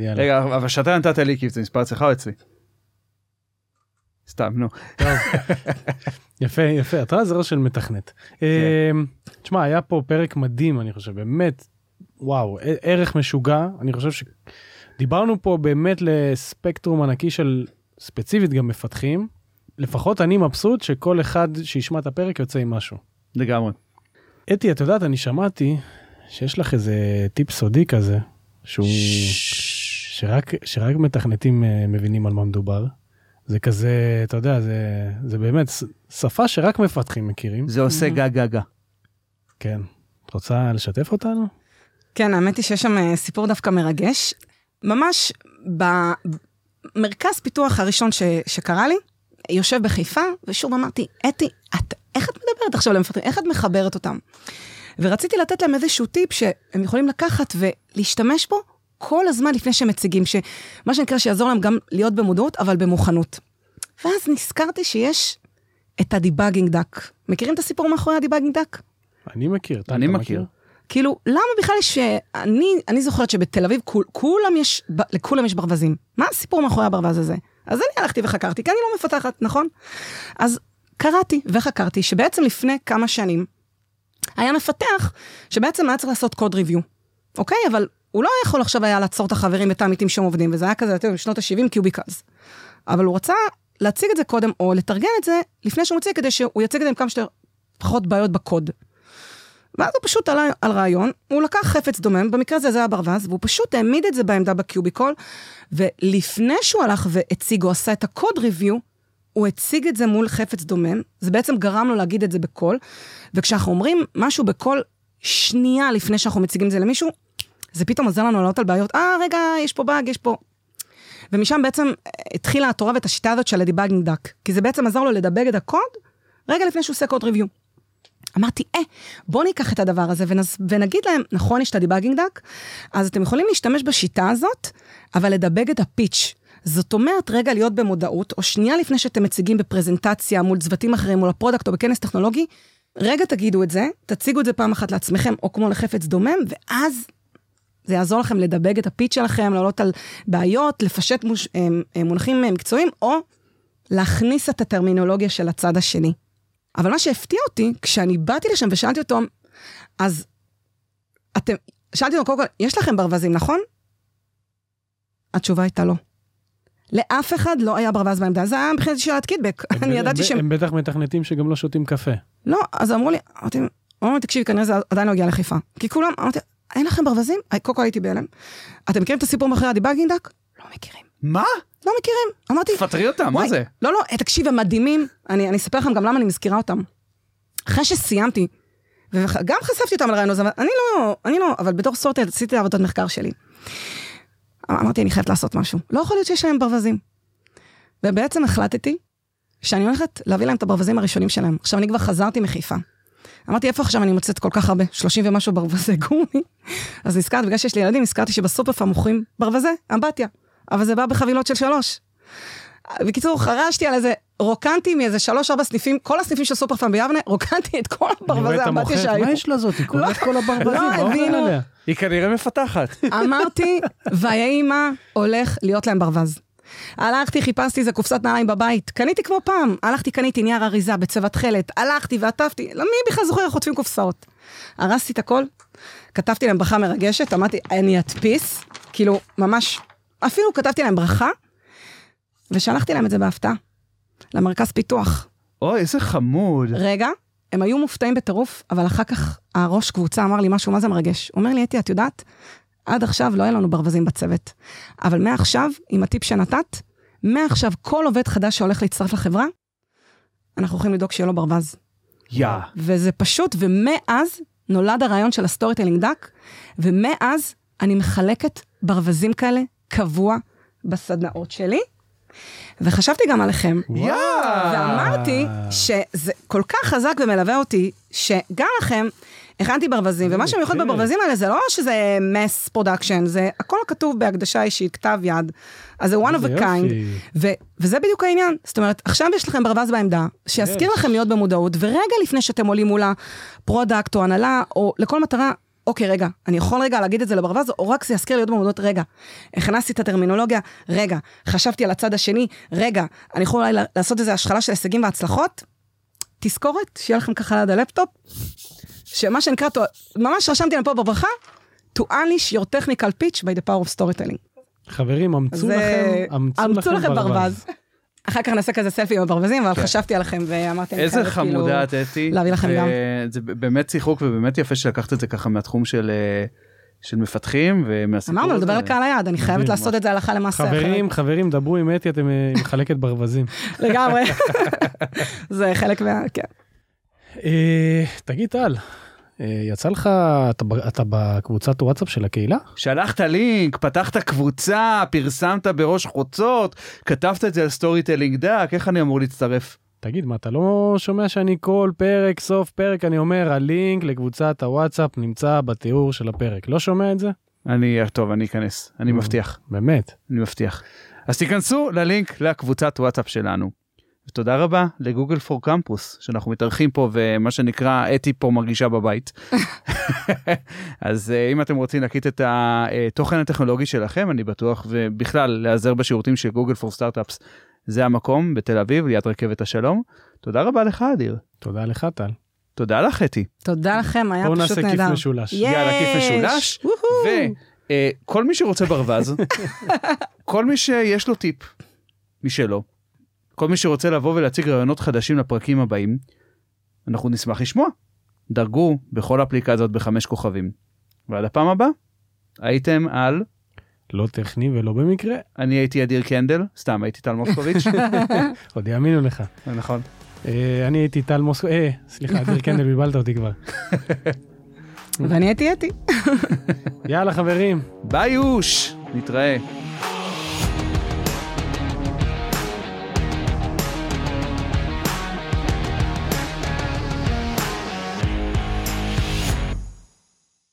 יאללה. רגע, אבל שאתה נתת לי כיף, זה מספר אצלך או אצלי? סתם, נו. יפה, יפה, אתה רואה, זה ראש של מתכנת. כן. אמ, תשמע, היה פה פרק מדהים, אני חושב, באמת, וואו, ערך משוגע, אני חושב שדיברנו פה באמת לספקטרום ענקי של ספציפית גם מפתחים. לפחות אני מבסוט שכל אחד שישמע את הפרק יוצא עם משהו. לגמרי. אתי, את יודעת, אני שמעתי שיש לך איזה טיפ סודי כזה, שהוא... שרק, שרק מתכנתים אה, מבינים על מה מדובר. זה כזה, אתה יודע, זה, זה באמת שפה שרק מפתחים מכירים. זה עושה גה גה גה. כן. את רוצה לשתף אותנו? כן, האמת היא שיש שם אה, סיפור דווקא מרגש. ממש במרכז פיתוח הראשון ש, שקרה לי, יושב בחיפה, ושוב אמרתי, אתי, את, איך את מדברת עכשיו למפתחים? איך את מחברת אותם? ורציתי לתת להם איזשהו טיפ שהם יכולים לקחת ולהשתמש בו כל הזמן לפני שהם מציגים, שמה שנקרא שיעזור להם גם להיות במודעות, אבל במוכנות. ואז נזכרתי שיש את ה debugging duck. מכירים את הסיפור מאחורי ה debugging duck? אני מכיר. אני מכיר. כאילו, למה בכלל יש... אני, אני זוכרת שבתל אביב כול, כולם יש, לכולם יש ברווזים. מה הסיפור מאחורי הברווז הזה? אז אני הלכתי וחקרתי, כי אני לא מפתחת, נכון? אז קראתי וחקרתי שבעצם לפני כמה שנים היה מפתח שבעצם היה צריך לעשות קוד ריוויו, אוקיי? אבל הוא לא יכול עכשיו היה לעצור את החברים ואת העמיתים שהם עובדים, וזה היה כזה, אתם יודעים, בשנות ה-70 קיוביקלס. אבל הוא רצה להציג את זה קודם, או לתרגל את זה לפני שהוא מציג, כדי שהוא יציג את זה עם כמה שיותר פחות בעיות בקוד. ואז הוא פשוט עלה על רעיון, הוא לקח חפץ דומם, במקרה הזה זה היה ברווז, והוא פשוט העמיד את זה בעמדה בקיוביקול, ולפני שהוא הלך והציג או עשה את ה code review, הוא הציג את זה מול חפץ דומם, זה בעצם גרם לו להגיד את זה בקול, וכשאנחנו אומרים משהו בקול שנייה לפני שאנחנו מציגים את זה למישהו, זה פתאום עוזר לנו לעלות על בעיות, אה, רגע, יש פה באג, יש פה... ומשם בעצם התחילה התורה ואת השיטה הזאת של ה debugging duck, כי זה בעצם עזר לו לדבג את הקוד רגע לפני שהוא עושה code review. אמרתי, אה, בואו ניקח את הדבר הזה ונס, ונגיד להם, נכון, יש את ה debugging duck, אז אתם יכולים להשתמש בשיטה הזאת, אבל לדבג את ה pitch. זאת אומרת, רגע להיות במודעות, או שנייה לפני שאתם מציגים בפרזנטציה מול צוותים אחרים, מול ה product או בכנס טכנולוגי, רגע תגידו את זה, תציגו את זה פעם אחת לעצמכם, או כמו לחפץ דומם, ואז זה יעזור לכם לדבג את ה pitch שלכם, לעלות על בעיות, לפשט מוש, מונחים מקצועיים, או להכניס את הטרמינולוגיה של הצד השני. אבל מה שהפתיע אותי, כשאני באתי לשם ושאלתי אותו, אז אתם, שאלתי אותו, קודם כל, יש לכם ברווזים, נכון? התשובה הייתה לא. לאף אחד לא היה ברווז בעמדה, זה היה מבחינתי שאלת קידבק. אני ידעתי שהם... הם בטח מתכנתים שגם לא שותים קפה. לא, אז אמרו לי, אמרתי, אמרו לי, תקשיבי, כנראה זה עדיין לא הגיע לחיפה. כי כולם, אמרתי, אין לכם ברווזים? קודם כל הייתי בהלם. אתם מכירים את הסיפור מאחורי הדיבאגינג דק? לא מכירים. מה? לא מכירים. אמרתי... תפטרי אותם, מה זה? לא, לא, תקשיב, הם מדהימים. אני, אני אספר לכם גם למה אני מזכירה אותם. אחרי שסיימתי, וגם חשפתי אותם על הרעיון הזה, אבל אני לא, אני לא, אבל בתור סורטל עשיתי עבודת מחקר שלי. אמרתי, אני חייבת לעשות משהו. לא יכול להיות שיש להם ברווזים. ובעצם החלטתי שאני הולכת להביא להם את הברווזים הראשונים שלהם. עכשיו, אני כבר חזרתי מחיפה. אמרתי, איפה עכשיו אני מוצאת כל כך הרבה? 30 ומשהו ברווזי גומי. אז נזכרתי, בגלל שיש לי ילדים, נזכרתי שבסופר פעם מוכרים ברווזי אמבטיה. אבל זה בא בחבילות של שלוש. בקיצור, חרשתי על איזה, רוקנתי מאיזה שלוש ארבע סניפים, כל הסניפים של סופר פארם ביבנה, רוקנתי את כל הברווזי אמבטיה שהיו. מה יש לזאת? היא קוראת כל הברווזים, לא הבינו. היא כנראה מפתחת. אמרתי, ויהי מה הולך להיות להם ברווז. הלכתי, חיפשתי איזה קופסת נעליים בבית, קניתי כמו פעם, הלכתי, קניתי נייר אריזה בצבע תכלת, הלכתי ועטפתי, למי בכלל זוכר איך חוטפים קופסאות? הרסתי את הכל, כתבתי להם ברכה מרגשת, אמרתי, אני אדפיס, כאילו, ממש, אפילו כתבתי להם ברכה, ושלחתי להם את זה בהפתעה, למרכז פיתוח. אוי, איזה חמוד. רגע, הם היו מופתעים בטירוף, אבל אחר כך הראש קבוצה אמר לי משהו, מה זה מרגש? הוא אומר לי, אתי, את יודעת, עד עכשיו לא היה לנו ברווזים בצוות. אבל מעכשיו, עם הטיפ שנתת, מעכשיו כל עובד חדש שהולך להצטרף לחברה, אנחנו יכולים לדאוג שיהיה לו ברווז. יא. וזה פשוט, ומאז נולד הרעיון של ה storytelling duck, ומאז אני מחלקת ברווזים כאלה קבוע בסדנאות שלי. וחשבתי גם עליכם, יאה! ואמרתי שזה כל כך חזק ומלווה אותי, שגם לכם הכנתי ברווזים, ומה שמיוחד כן. בברווזים האלה זה לא שזה mass production, זה הכל כתוב בהקדשה אישית, כתב יד, אז זה one of a kind. ו- וזה בדיוק העניין. זאת אומרת, עכשיו יש לכם ברווז בעמדה, שיזכיר. לכם להיות במודעות, ורגע לפני שאתם עולים מול ה product או הנהלה, או לכל מטרה, אוקיי, רגע, אני יכול רגע להגיד את זה לברווז, או רק זה יזכיר להיות במודעות, רגע, הכנסתי את הטרמינולוגיה, רגע, חשבתי על הצד השני, רגע, אני יכול אולי לעשות איזו השחלה של הישגים והצלחות, תזכורת, שיהיה לכם ככה ליד הלפטופ, שמה שנקרא, ממש רשמתי להם פה בברכה, to unleash your technical pitch by the power of storytelling. חברים, אמצו זה- לכם, אמצו אמצו לכם ברווז. אחר כך נעשה כזה סלפי עם הברווזים, אבל חשבתי עליכם ואמרתי, אני איזה חייבת כאילו- חמודה את אתי. להביא לכם גם. זה באמת שיחוק ובאמת יפה שלקחת את זה ככה מהתחום של אה, של מפתחים ומהסיפור אמרנו, לדבר הזה. לקהל היעד, אני חייבת לעשות את זה הלכה למעשה. חברים, חברים, דברו עם אתי, אתם אה, מחלקת ברווזים. אחרת. לגמרי. זה חלק מה... כן. אה, תגיד, טל, אה, יצא לך, אתה אתה בקבוצת וואטסאפ של הקהילה? שלחת לינק, פתחת קבוצה, פרסמת בראש חוצות, כתבת את זה על storytelling duck, איך אני אמור להצטרף? תגיד, מה, אתה לא שומע שאני כל פרק, סוף פרק, אני אומר, הלינק לקבוצת הוואטסאפ נמצא בתיאור של הפרק. לא שומע את זה? אני, טוב, אני אכנס, אני Mm. מבטיח, באמת. אני מבטיח. אז תיכנסו ללינק לקבוצת וואטסאפ שלנו. ותודה רבה לגוגל פור קמפוס, שאנחנו מתארחים פה ומה שנקרא אתי פה מרגישה בבית. אז אה, אם אתם רוצים להקיט את התוכן הטכנולוגי שלכם, אני בטוח, ובכלל להיעזר בשירותים של גוגל פור סטארט-אפס, זה המקום בתל אביב, ליד רכבת השלום. תודה רבה לך, אדיר. תודה לך, טל. תודה לך, אתי. תודה לכם, היה בואו פשוט נעשה כיף נהדר. משולש. יאללה, כיף! משולש. וכל מי שרוצה ברווז, כל מי שיש לו טיפ משלו, כל מי שרוצה לבוא ולהציג רעיונות חדשים לפרקים הבאים, אנחנו נשמח לשמוע. דרגו בכל אפליקציות בחמש כוכבים. ועד הפעם הבאה, הייתם על, לא טכני ולא במקרה, אני הייתי אדיר קנדל, סתם הייתי טל מוסקוביץ', עוד יאמינו לך. נכון. אה, אני הייתי טל מוסקו, אה, סליחה, אדיר קנדל, בלבלת אותי כבר. ואני הייתי אתי. יאללה, חברים. ביי יוש, נתראה.